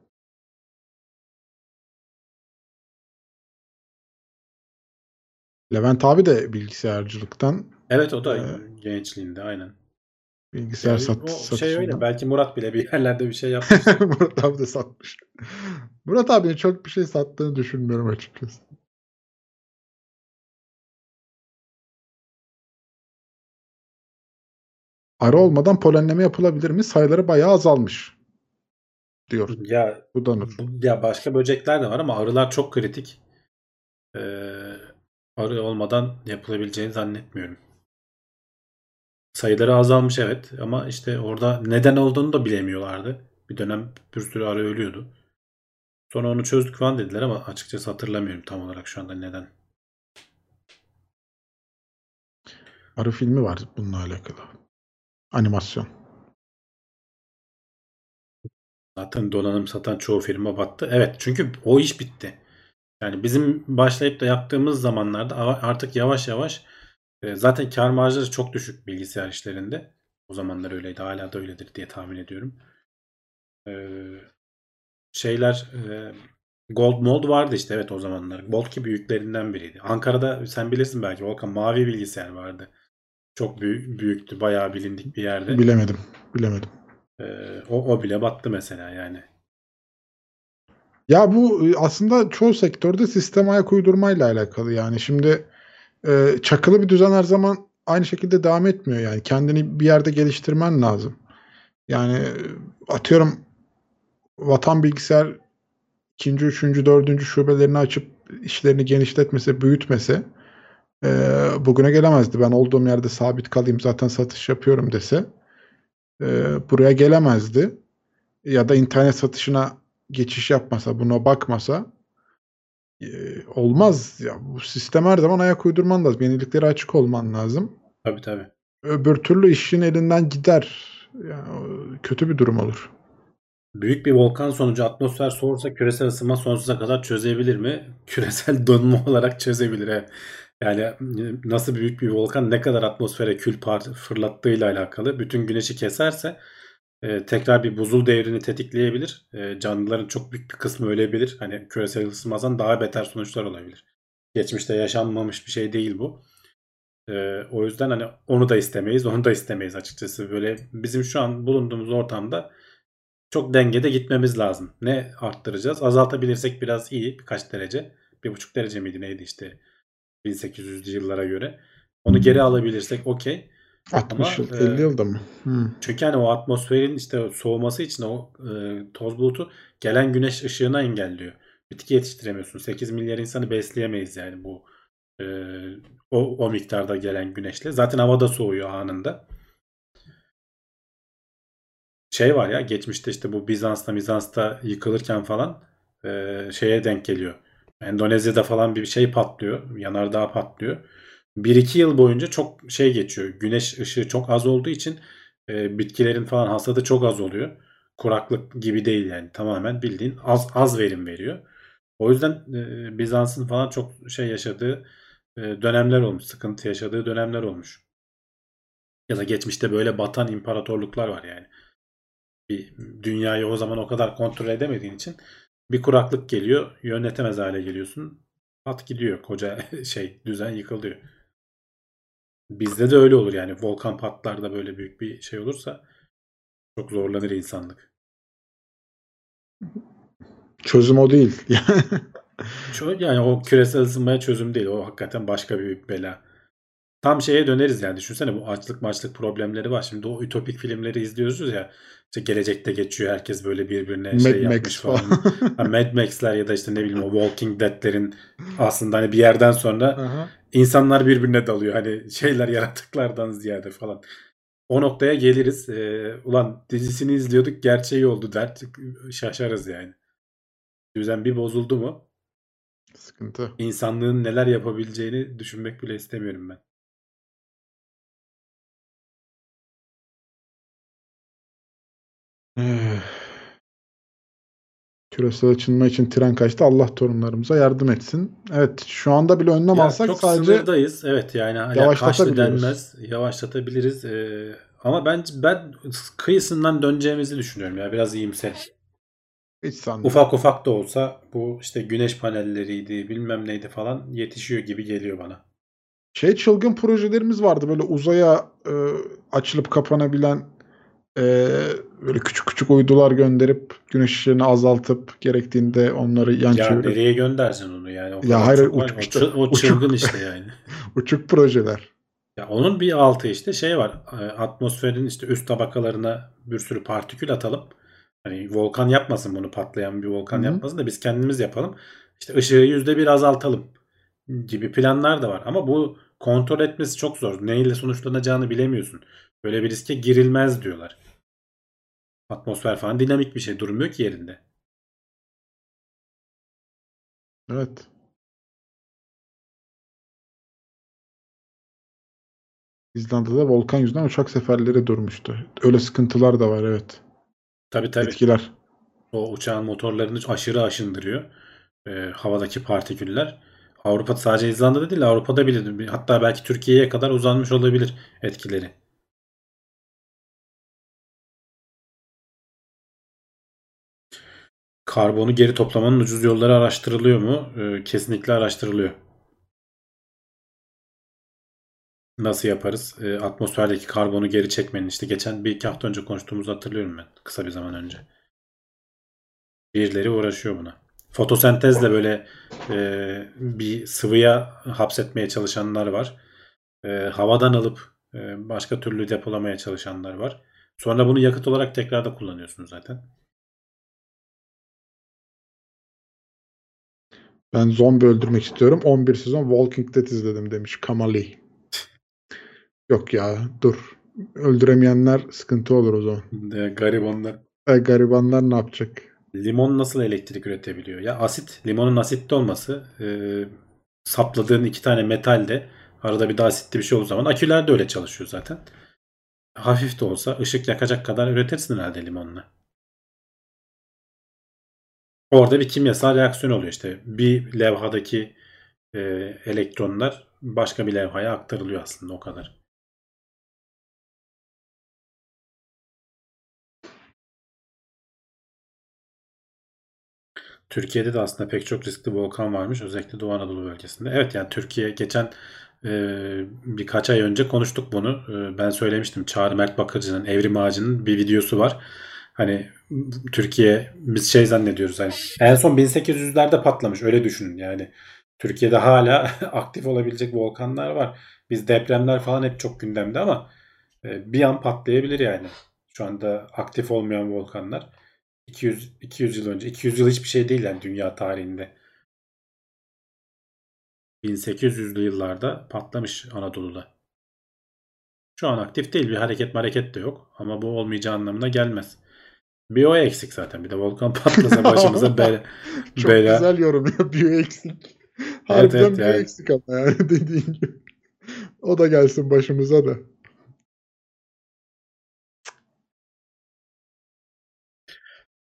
Levent abi de bilgisayarcılıktan Evet o da Ee, gençliğinde aynen. Bilgisayar Yani sat, o şey öyle. Belki Murat bile bir yerlerde bir şey yapmış. Murat abi de satmış. Murat abinin çok bir şey sattığını düşünmüyorum açıkçası. Ara olmadan polenleme yapılabilir mi? Sayıları bayağı azalmış. Diyor. ya Bu da Nur. Bu- Ya başka böcekler de var ama arılar çok kritik. Ee, arı olmadan yapılabileceğini zannetmiyorum. Sayıları azalmış evet ama işte orada neden olduğunu da bilemiyorlardı. Bir dönem bir sürü arı ölüyordu. Sonra onu çözdük falan dediler ama açıkçası hatırlamıyorum tam olarak şu anda neden. Arı filmi var bununla alakalı. Animasyon. Zaten donanım satan çoğu firma battı. Evet çünkü o iş bitti. Yani bizim başlayıp da yaptığımız zamanlarda artık yavaş yavaş e, zaten kar marjları çok düşük bilgisayar işlerinde. O zamanlar öyleydi. Hala da öyledir diye tahmin ediyorum. Şeyler e, Gold Mold vardı işte evet o zamanlar. Gold ki büyüklerinden biriydi. Ankara'da sen bilirsin belki Volkan mavi bilgisayar vardı. Çok büyük, büyüktü. Bayağı bilindik bir yerde. Bilemedim. Bilemedim. Ee, o, o bile battı mesela yani. Ya bu aslında çoğu sektörde sistem ayak uydurmayla alakalı. Yani şimdi e, çakılı bir düzen her zaman aynı şekilde devam etmiyor. Yani kendini bir yerde geliştirmen lazım. Yani e, atıyorum Vatan Bilgisayar ikinci, üçüncü, dördüncü şubelerini açıp işlerini genişletmese, büyütmese e, bugüne gelemezdi. Ben olduğum yerde sabit kalayım zaten satış yapıyorum dese e, buraya gelemezdi. Ya da internet satışına geçiş yapmasa, buna bakmasa e, olmaz. Ya bu sistem her zaman ayak uydurman lazım. Yeniliklere açık olman lazım. Tabii tabii. Öbür türlü işin elinden gider. Yani kötü bir durum olur. Büyük bir volkan sonucu atmosfer soğursa küresel ısınma sonsuza kadar çözebilir mi? Küresel donma olarak çözebilir. evet. Yani e, nasıl büyük bir volkan ne kadar atmosfere kül fırlattığıyla alakalı. Bütün güneşi keserse e, tekrar bir buzul devrini tetikleyebilir. E, canlıların çok büyük bir kısmı ölebilir. Hani küresel ısınmadan daha beter sonuçlar olabilir. Geçmişte yaşanmamış bir şey değil bu. E, o yüzden hani onu da istemeyiz, onu da istemeyiz açıkçası. Böyle bizim şu an bulunduğumuz ortamda çok dengede gitmemiz lazım. Ne arttıracağız? Azaltabilirsek biraz iyi birkaç derece. Bir buçuk derece miydi neydi işte 1800'lü yıllara göre. Onu geri alabilirsek okey. 60 yıl, Ama, e, 50 yılda mı? Hı. Çünkü hani o atmosferin işte soğuması için o e, toz bulutu gelen güneş ışığına engelliyor. Bitki yetiştiremiyorsun. 8 milyar insanı besleyemeyiz yani bu e, o, o miktarda gelen güneşle. Zaten havada soğuyor anında. Şey var ya geçmişte işte bu Bizans'ta Bizans'ta yıkılırken falan e, şeye denk geliyor. Endonezya'da falan bir şey patlıyor. Yanardağ patlıyor. 1-2 yıl boyunca çok şey geçiyor. Güneş ışığı çok az olduğu için e, bitkilerin falan hasadı çok az oluyor. Kuraklık gibi değil yani. Tamamen bildiğin az az verim veriyor. O yüzden e, Bizans'ın falan çok şey yaşadığı e, dönemler olmuş. Sıkıntı yaşadığı dönemler olmuş. Ya da geçmişte böyle batan imparatorluklar var yani. Bir dünyayı o zaman o kadar kontrol edemediğin için bir kuraklık geliyor. Yönetemez hale geliyorsun. Pat gidiyor. Koca şey düzen yıkılıyor. Bizde de öyle olur yani. Volkan patlar da böyle büyük bir şey olursa çok zorlanır insanlık. Çözüm o değil. Yani o küresel ısınmaya çözüm değil. O hakikaten başka bir bela. Tam şeye döneriz yani. Düşünsene bu açlık maçlık problemleri var. Şimdi o ütopik filmleri izliyoruz ya. İşte gelecekte geçiyor. Herkes böyle birbirine Mad şey Max yapmış falan. Ha, Mad Max'ler ya da işte ne bileyim o Walking Dead'lerin aslında hani bir yerden sonra Aha. insanlar birbirine dalıyor. Hani şeyler yaratıklardan ziyade falan. O noktaya geliriz. Ee, ulan dizisini izliyorduk gerçeği oldu der. Şaşarız yani. Düzen bir bozuldu mu Sıkıntı. insanlığın neler yapabileceğini düşünmek bile istemiyorum ben. Küresel ısınma için tren kaçtı. Allah torunlarımıza yardım etsin. Evet şu anda bile önlem Ya alsak çok sadece sınırdayız. Evet yani hala denmez. Yavaşlatabiliriz. Ee, ama ben ben kıyısından döneceğimizi düşünüyorum ya. Biraz iyimser. hiç sanmıyorum. Ufak ufak da olsa bu işte güneş panelleriydi bilmem neydi falan yetişiyor gibi geliyor bana. Şey çılgın projelerimiz vardı böyle uzaya e, açılıp kapanabilen e, böyle küçük küçük uydular gönderip güneş ışığını azaltıp gerektiğinde onları yan Ya çevirip nereye göndersin onu yani? O Ya hayır, uçuk işte. o Uçuk. çılgın işte yani. uçuk projeler. Ya onun bir altı işte şey var. e, Atmosferin işte üst tabakalarına bir sürü partikül atalım. Hani volkan yapmasın bunu patlayan bir volkan hı. yapmasın da biz kendimiz yapalım. İşte ışığı yüzde bir azaltalım gibi planlar da var. Ama bu kontrol etmesi çok zor. Neyle sonuçlanacağını bilemiyorsun. Böyle bir riske girilmez diyorlar. Atmosfer falan dinamik bir şey. Durmuyor ki yerinde. Evet. İzlanda'da volkan yüzünden uçak seferleri durmuştu. Öyle sıkıntılar da var evet. Tabii tabii. Etkiler. O uçağın motorlarını aşırı aşındırıyor. Ee, havadaki partiküller. Avrupa sadece İzlanda'da değil Avrupa'da bile hatta belki Türkiye'ye kadar uzanmış olabilir etkileri. Karbonu geri toplamanın ucuz yolları araştırılıyor mu? Ee, kesinlikle araştırılıyor. Nasıl yaparız? Ee, atmosferdeki karbonu geri çekmenin işte geçen bir iki hafta önce konuştuğumuzu hatırlıyorum ben kısa bir zaman önce. Birileri uğraşıyor buna. Fotosentezle böyle e, bir sıvıya hapsetmeye çalışanlar var. E, havadan alıp e, başka türlü depolamaya çalışanlar var. Sonra bunu yakıt olarak tekrar da kullanıyorsunuz zaten. Ben zombi öldürmek istiyorum. 11 sezon Walking Dead izledim demiş Kamali. Yok ya dur. Öldüremeyenler sıkıntı olur o zaman. E, garibanlar. E, garibanlar ne yapacak? Limon nasıl elektrik üretebiliyor? Ya asit, limonun asitli olması e, sapladığın iki tane metalde arada bir de asitli bir şey olduğu zaman aküler de öyle çalışıyor zaten. Hafif de olsa ışık yakacak kadar üretirsin herhalde limonla. Orada bir kimyasal reaksiyon oluyor işte. Bir levhadaki e, elektronlar başka bir levhaya aktarılıyor aslında o kadar. Türkiye'de de aslında pek çok riskli volkan varmış. Özellikle Doğu Anadolu bölgesinde. Evet yani Türkiye geçen e, birkaç ay önce konuştuk bunu. E, ben söylemiştim. Çağrı Mert Bakırcı'nın Evrim Ağacı'nın bir videosu var. Hani Türkiye biz şey zannediyoruz hani en son 1800'lerde patlamış öyle düşünün yani. Türkiye'de hala aktif olabilecek volkanlar var. Biz depremler falan hep çok gündemde ama e, bir an patlayabilir yani. Şu anda aktif olmayan volkanlar 200 200 yıl önce 200 yıl hiçbir şey değil yani dünya tarihinde. 1800'lü yıllarda patlamış Anadolu'da. Şu an aktif değil. Bir hareket hareket de yok. Ama bu olmayacağı anlamına gelmez. Bir o eksik zaten. Bir de volkan patlasa başımıza bela. Çok bela. güzel yorum yapıyor eksik. Harbiden evet, bir yani. eksik ama yani dediğin gibi. O da gelsin başımıza da.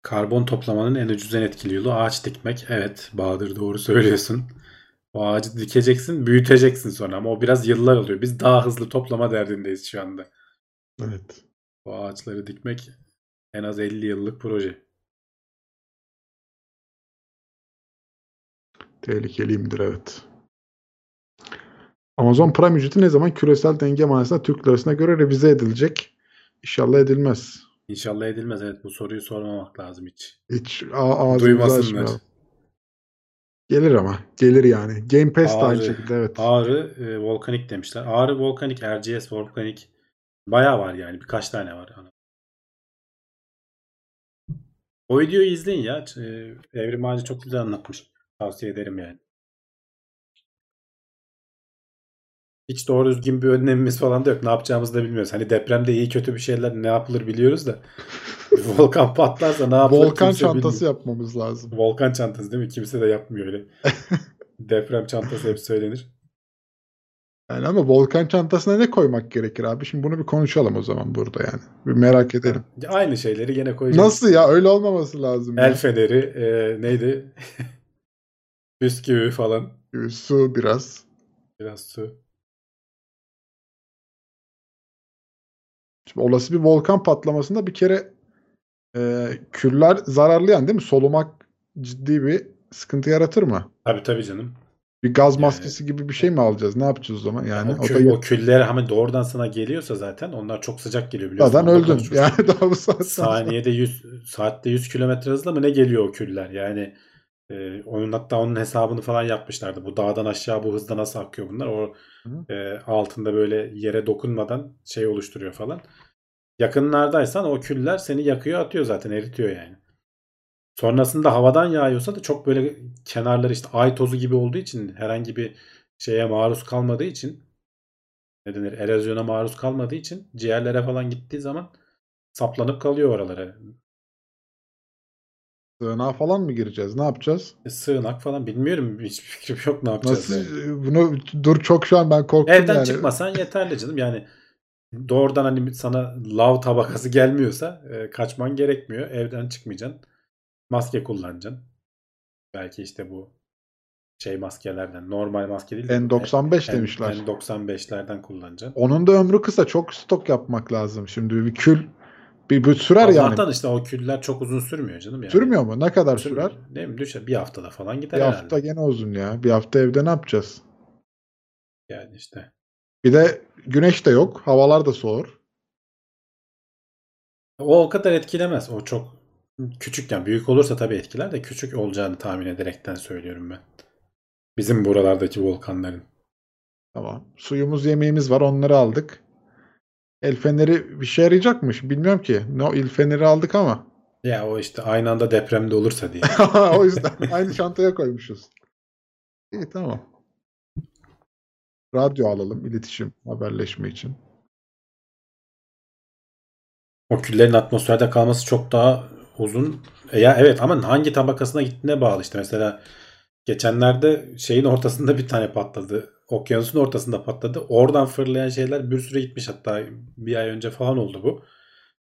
Karbon toplamanın en ucuz en etkili yolu ağaç dikmek. Evet Bahadır doğru söylüyorsun. O ağacı dikeceksin, büyüteceksin sonra ama o biraz yıllar alıyor. Biz daha hızlı toplama derdindeyiz şu anda. Evet. O ağaçları dikmek en az 50 yıllık proje. Tehlikeliyimdir evet. Amazon Prime ücreti ne zaman küresel denge manasında Türk lirasına göre revize edilecek? İnşallah edilmez. İnşallah edilmez. Evet bu soruyu sormamak lazım hiç. Hiç a- Duymasınlar. Gelir ama. Gelir yani. Game Pass de aynı Ağrı- şekilde evet. Ağrı e, volkanik demişler. Ağrı volkanik, RGS volkanik. Bayağı var yani. Birkaç tane var. O videoyu izleyin ya. E, Evrim Ağacı çok güzel anlatmış. Tavsiye ederim yani. Hiç doğru düzgün bir önlemimiz falan da yok. Ne yapacağımızı da bilmiyoruz. Hani depremde iyi kötü bir şeyler ne yapılır biliyoruz da. Volkan patlarsa ne yapılır Volkan çantası bilmiyor. yapmamız lazım. Volkan çantası değil mi? Kimse de yapmıyor öyle. Deprem çantası hep söylenir. Yani ama volkan çantasına ne koymak gerekir abi? Şimdi bunu bir konuşalım o zaman burada yani. Bir merak edelim. Aynı şeyleri gene koyacağız. Nasıl ya? Öyle olmaması lazım. ya. El feneri, e, neydi? Bisküvi falan. Su biraz. Biraz su. Şimdi olası bir volkan patlamasında bir kere e, küller zararlı yani değil mi? Solumak ciddi bir sıkıntı yaratır mı? Tabii tabii canım. Bir gaz Yani- maskesi gibi bir şey mi alacağız? Ne yapacağız o zaman? Yani o, o, kül, da o küller ama doğrudan sana geliyorsa zaten onlar çok sıcak geliyor biliyorsun. zaten öldün. Yani daha bu saatten Saniyede 100 saatte 100 kilometre hızla mı ne geliyor o küller? Yani e, onun hatta onun hesabını falan yapmışlardı. Bu dağdan aşağı bu hızda nasıl akıyor bunlar? O Hı. e, altında böyle yere dokunmadan şey oluşturuyor falan. Yakınlardaysan o küller seni yakıyor atıyor zaten eritiyor yani. Sonrasında havadan yağıyorsa da çok böyle kenarları işte ay tozu gibi olduğu için herhangi bir şeye maruz kalmadığı için ne denir erozyona maruz kalmadığı için ciğerlere falan gittiği zaman saplanıp kalıyor oralara. Sığınağa falan mı gireceğiz? Ne yapacağız? E, sığınak falan bilmiyorum hiçbir fikrim yok ne yapacağız. Nasıl yani. bunu dur çok şu an ben korktum Evden yani. çıkmasan yeterli canım. Yani doğrudan hani sana lav tabakası gelmiyorsa e, kaçman gerekmiyor. Evden çıkmayacaksın. Maske kullanacaksın. Belki işte bu şey maskelerden normal maske değil. de N95 N- demişler. N95'lerden kullanacaksın. Onun da ömrü kısa. Çok stok yapmak lazım. Şimdi bir kül bir, bir sürer yani. Allah'tan işte o küller çok uzun sürmüyor canım yani. Sürmüyor mu? Ne kadar Sürmüyor. sürer? Değil mi? Düşer. Bir haftada falan gider Bir herhalde. hafta gene uzun ya. Bir hafta evde ne yapacağız? Yani işte. Bir de güneş de yok. Havalar da soğur. O o kadar etkilemez. O çok küçükken büyük olursa tabii etkiler de küçük olacağını tahmin ederekten söylüyorum ben. Bizim buralardaki volkanların. Tamam. Suyumuz, yemeğimiz var. Onları aldık. El feneri bir şey yarayacakmış. Bilmiyorum ki. No, el feneri aldık ama. Ya o işte aynı anda depremde olursa diye. o yüzden aynı çantaya koymuşuz. İyi tamam. Radyo alalım. iletişim, haberleşme için. O küllerin atmosferde kalması çok daha uzun. E ya evet ama hangi tabakasına gittiğine bağlı işte. Mesela geçenlerde şeyin ortasında bir tane patladı. Okyanusun ortasında patladı. Oradan fırlayan şeyler bir süre gitmiş. Hatta bir ay önce falan oldu bu.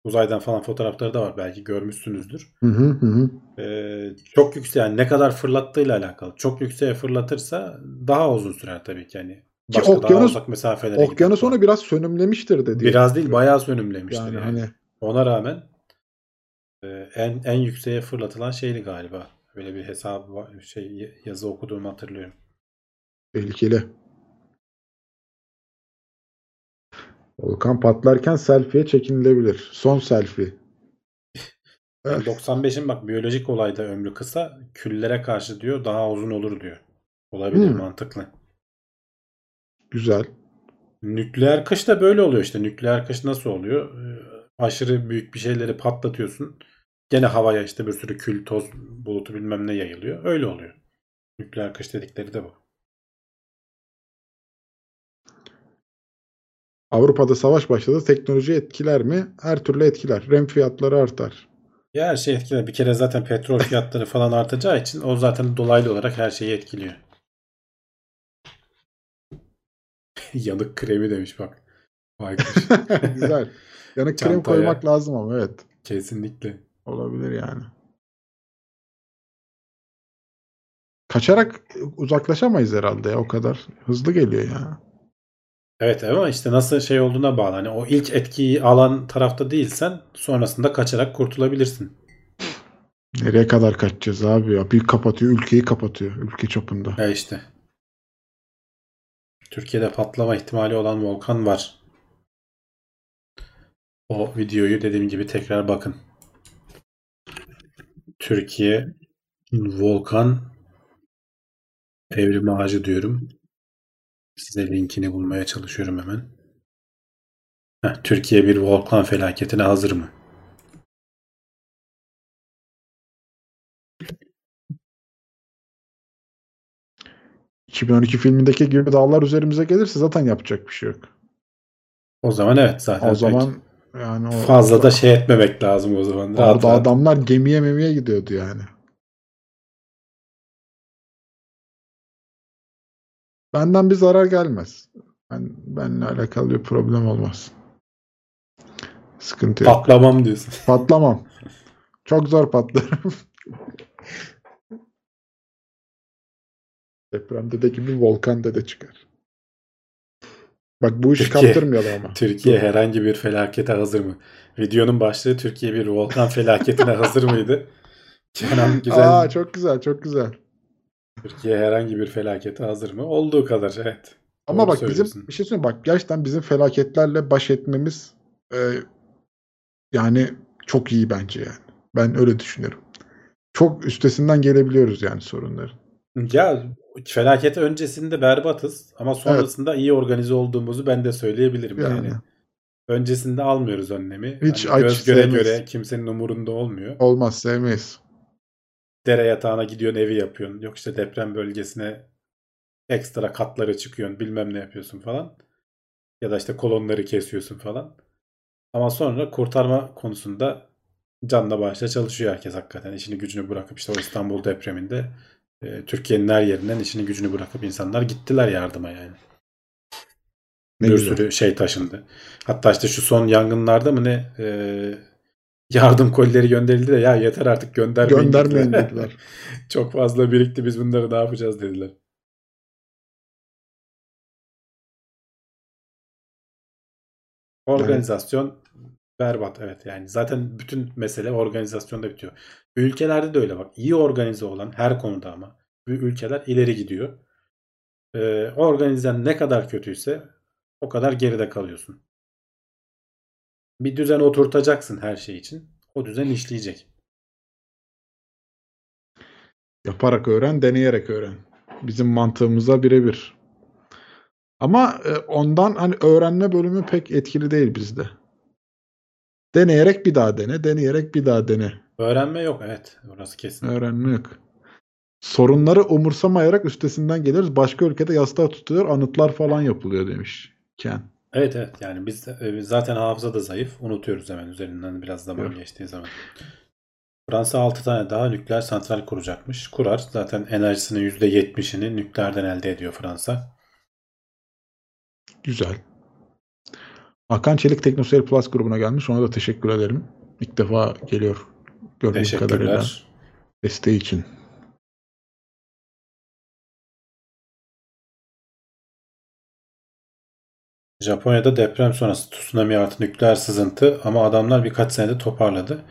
Uzaydan falan fotoğrafları da var. Belki görmüşsünüzdür. Hı hı hı. Ee, çok yüksek yani ne kadar fırlattığıyla alakalı. Çok yükseğe fırlatırsa daha uzun sürer tabii ki. Yani Ki başka daha okyanus- uzak mesafelere Okyanus onu biraz sönümlemiştir dedi. biraz değil bayağı sönümlemiştir. yani yani. hani Ona rağmen e, en en yükseğe fırlatılan şeydi galiba. Böyle bir var, şey yazı okuduğumu hatırlıyorum. tehlikeli. Volkan patlarken selfie'ye çekinilebilir. Son selfie. Yani Evet, 95'in bak biyolojik olayda ömrü kısa, küllere karşı diyor daha uzun olur diyor. Olabilir Hmm. mantıklı. Güzel. Nükleer kış da böyle oluyor işte. Nükleer kış nasıl oluyor? Ee, aşırı büyük bir şeyleri patlatıyorsun. Gene havaya işte bir sürü kül, toz bulutu bilmem ne yayılıyor. Öyle oluyor. Nükleer kış dedikleri de bu. Avrupa'da savaş başladı. Teknoloji etkiler mi? Her türlü etkiler. Rem fiyatları artar. Ya her şey etkiler. Bir kere zaten petrol fiyatları falan artacağı için o zaten dolaylı olarak her şeyi etkiliyor. Yanık kremi demiş bak. Güzel. Yanık krem Çantaya. koymak lazım ama evet. Kesinlikle. Olabilir yani. Kaçarak uzaklaşamayız herhalde ya o kadar. Hızlı geliyor ya. Evet ama işte nasıl şey olduğuna bağlı. Hani o ilk etkiyi alan tarafta değilsen sonrasında kaçarak kurtulabilirsin. Nereye kadar kaçacağız abi ya? Bir kapatıyor, ülkeyi kapatıyor. Ülke çapında. Ya işte. Türkiye'de patlama ihtimali olan volkan var. O videoyu dediğim gibi tekrar bakın. Türkiye volkan evrimi ağacı diyorum. Size linkini bulmaya çalışıyorum hemen. Heh, Türkiye bir volkan felaketine hazır mı? ...2012 filmindeki gibi dağlar üzerimize gelirse zaten yapacak bir şey yok. O zaman evet zaten. O pek zaman yani o fazla da şey etmemek lazım o zaman. Rahat Orada rahat. adamlar gemiye memiye gidiyordu yani. Benden bir zarar gelmez. Ben benimle alakalı bir problem olmaz. Sıkıntı yok. Patlamam diyorsun. Patlamam. Çok zor patlarım. Depremde de gibi volkan de çıkar. Bak bu işi Türkiye- kaptırmayalım ama. Türkiye herhangi bir felakete hazır mı? Videonun başlığı Türkiye bir volkan felaketine hazır mıydı? Kenan güzel. Aa çok güzel, çok güzel. Türkiye herhangi bir felakete hazır mı? Olduğu kadar evet. Ama Doğru bak bizim bir şey söyleyeyim bak gerçekten bizim felaketlerle baş etmemiz e, yani çok iyi bence yani. Ben öyle düşünüyorum. Çok üstesinden gelebiliyoruz yani sorunların. Ya felaket öncesinde berbatız ama sonrasında iyi organize olduğumuzu ben de söyleyebilirim yani. Yani. Öncesinde almıyoruz önlemi. Hiç aç göz göre sevmez. göre kimsenin umurunda olmuyor. Olmaz sevmeyiz. dere yatağına gidiyorsun evi yapıyorsun. Yok işte deprem bölgesine ekstra katları çıkıyorsun bilmem ne yapıyorsun falan. Ya da işte kolonları kesiyorsun falan. Ama sonra kurtarma konusunda canla başla çalışıyor herkes hakikaten. İşini gücünü bırakıp işte o İstanbul depreminde e, Türkiye'nin her yerinden işini gücünü bırakıp insanlar gittiler yardıma yani. Ne bir güzel. sürü şey taşındı. Hatta işte şu son yangınlarda mı ne e, yardım kolileri gönderildi de ya yeter artık göndermeyin. Göndermeyin dediler. dediler. Çok fazla birikti biz bunları ne yapacağız dediler. Organizasyon berbat evet yani zaten bütün mesele organizasyonda bitiyor. Ülkelerde de öyle bak iyi organize olan her konuda ama bu ülkeler ileri gidiyor. Ee, organizen ne kadar kötüyse o kadar geride kalıyorsun. Bir düzen oturtacaksın her şey için. O düzen işleyecek. Yaparak öğren, deneyerek öğren. Bizim mantığımıza birebir. Ama e, ondan hani öğrenme bölümü pek etkili değil bizde. Deneyerek bir daha dene, deneyerek bir daha dene. Öğrenme yok evet orası kesin. Öğrenme yok. Sorunları umursamayarak üstesinden geliriz. Başka ülkede yastığa tutuyor, anıtlar falan yapılıyor demiş Ken. Evet evet yani biz, biz zaten hafıza da zayıf. Unutuyoruz hemen üzerinden biraz zaman Evet. geçtiği zaman. Fransa 6 tane daha nükleer santral kuracakmış. Kurar. Zaten enerjisinin %70'ini nükleerden elde ediyor Fransa. Güzel. Hakan Çelik Teknoseyir Plus grubuna gelmiş. Ona da teşekkür ederim. İlk defa geliyor. Gördüğüm kadarıyla. Desteği için. Japonya'da deprem sonrası tsunami artı nükleer sızıntı ama adamlar birkaç senede toparladı.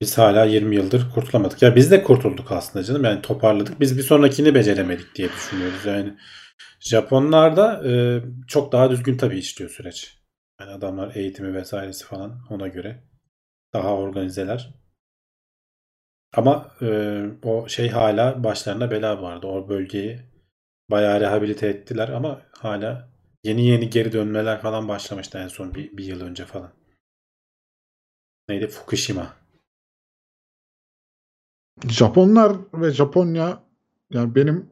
Biz hala 20 yıldır kurtulamadık. Ya biz de kurtulduk aslında canım. Yani toparladık. Biz bir sonrakini beceremedik diye düşünüyoruz. Yani Japonlarda e, çok daha düzgün tabii işliyor süreç. Yani adamlar eğitimi vesairesi falan ona göre daha organizeler. Ama e, o şey hala başlarına bela vardı. O bölgeyi bayağı rehabilite ettiler ama hala yeni yeni geri dönmeler falan başlamıştı en son bir, bir yıl önce falan. Neydi? Fukushima. Japonlar ve Japonya yani benim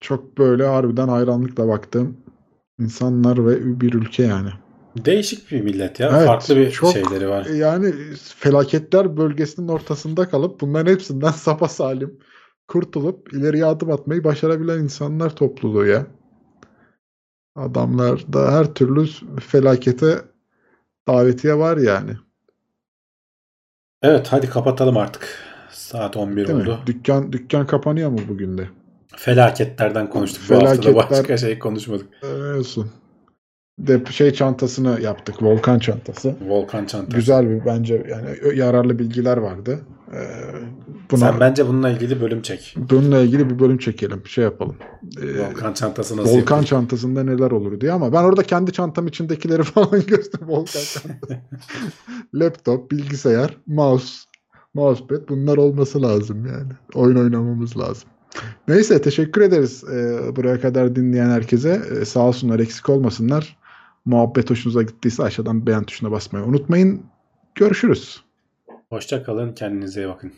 çok böyle harbiden hayranlıkla baktığım insanlar ve bir ülke yani. Değişik bir millet ya. Evet, Farklı bir çok- şeyleri var. Yani felaketler bölgesinin ortasında kalıp bunların hepsinden sapa salim kurtulup ileriye adım atmayı başarabilen insanlar topluluğu ya. Adamlar da her türlü felakete davetiye var yani. Evet hadi kapatalım artık. Saat 11 Değil mi? oldu. Dükkan dükkan kapanıyor mu bugün de? Felaketlerden konuştuk. Bu hafta da Felaketler- başka şey konuşmadık. Öyle olsun. De şey çantasını yaptık. Volkan çantası. Volkan çantası. Güzel bir bence yani yararlı bilgiler vardı. Ee, buna Sen bence bununla ilgili bölüm çek. bununla ilgili bir bölüm çekelim. Şey yapalım. Ee, Volkan çantası nasıl Volkan yapılır? çantasında neler olur diye ama ben orada kendi çantam içindekileri falan gösterdim. Volkan çantası. Laptop, bilgisayar, mouse, mousepad bunlar olması lazım yani. Oyun oynamamız lazım. Neyse teşekkür ederiz ee, buraya kadar dinleyen herkese. Ee, sağ olsunlar eksik olmasınlar. Muhabbet hoşunuza gittiyse aşağıdan beğen tuşuna basmayı unutmayın. Görüşürüz. Hoşça kalın. Kendinize iyi bakın.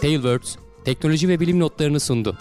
Tailwords teknoloji ve bilim notlarını sundu.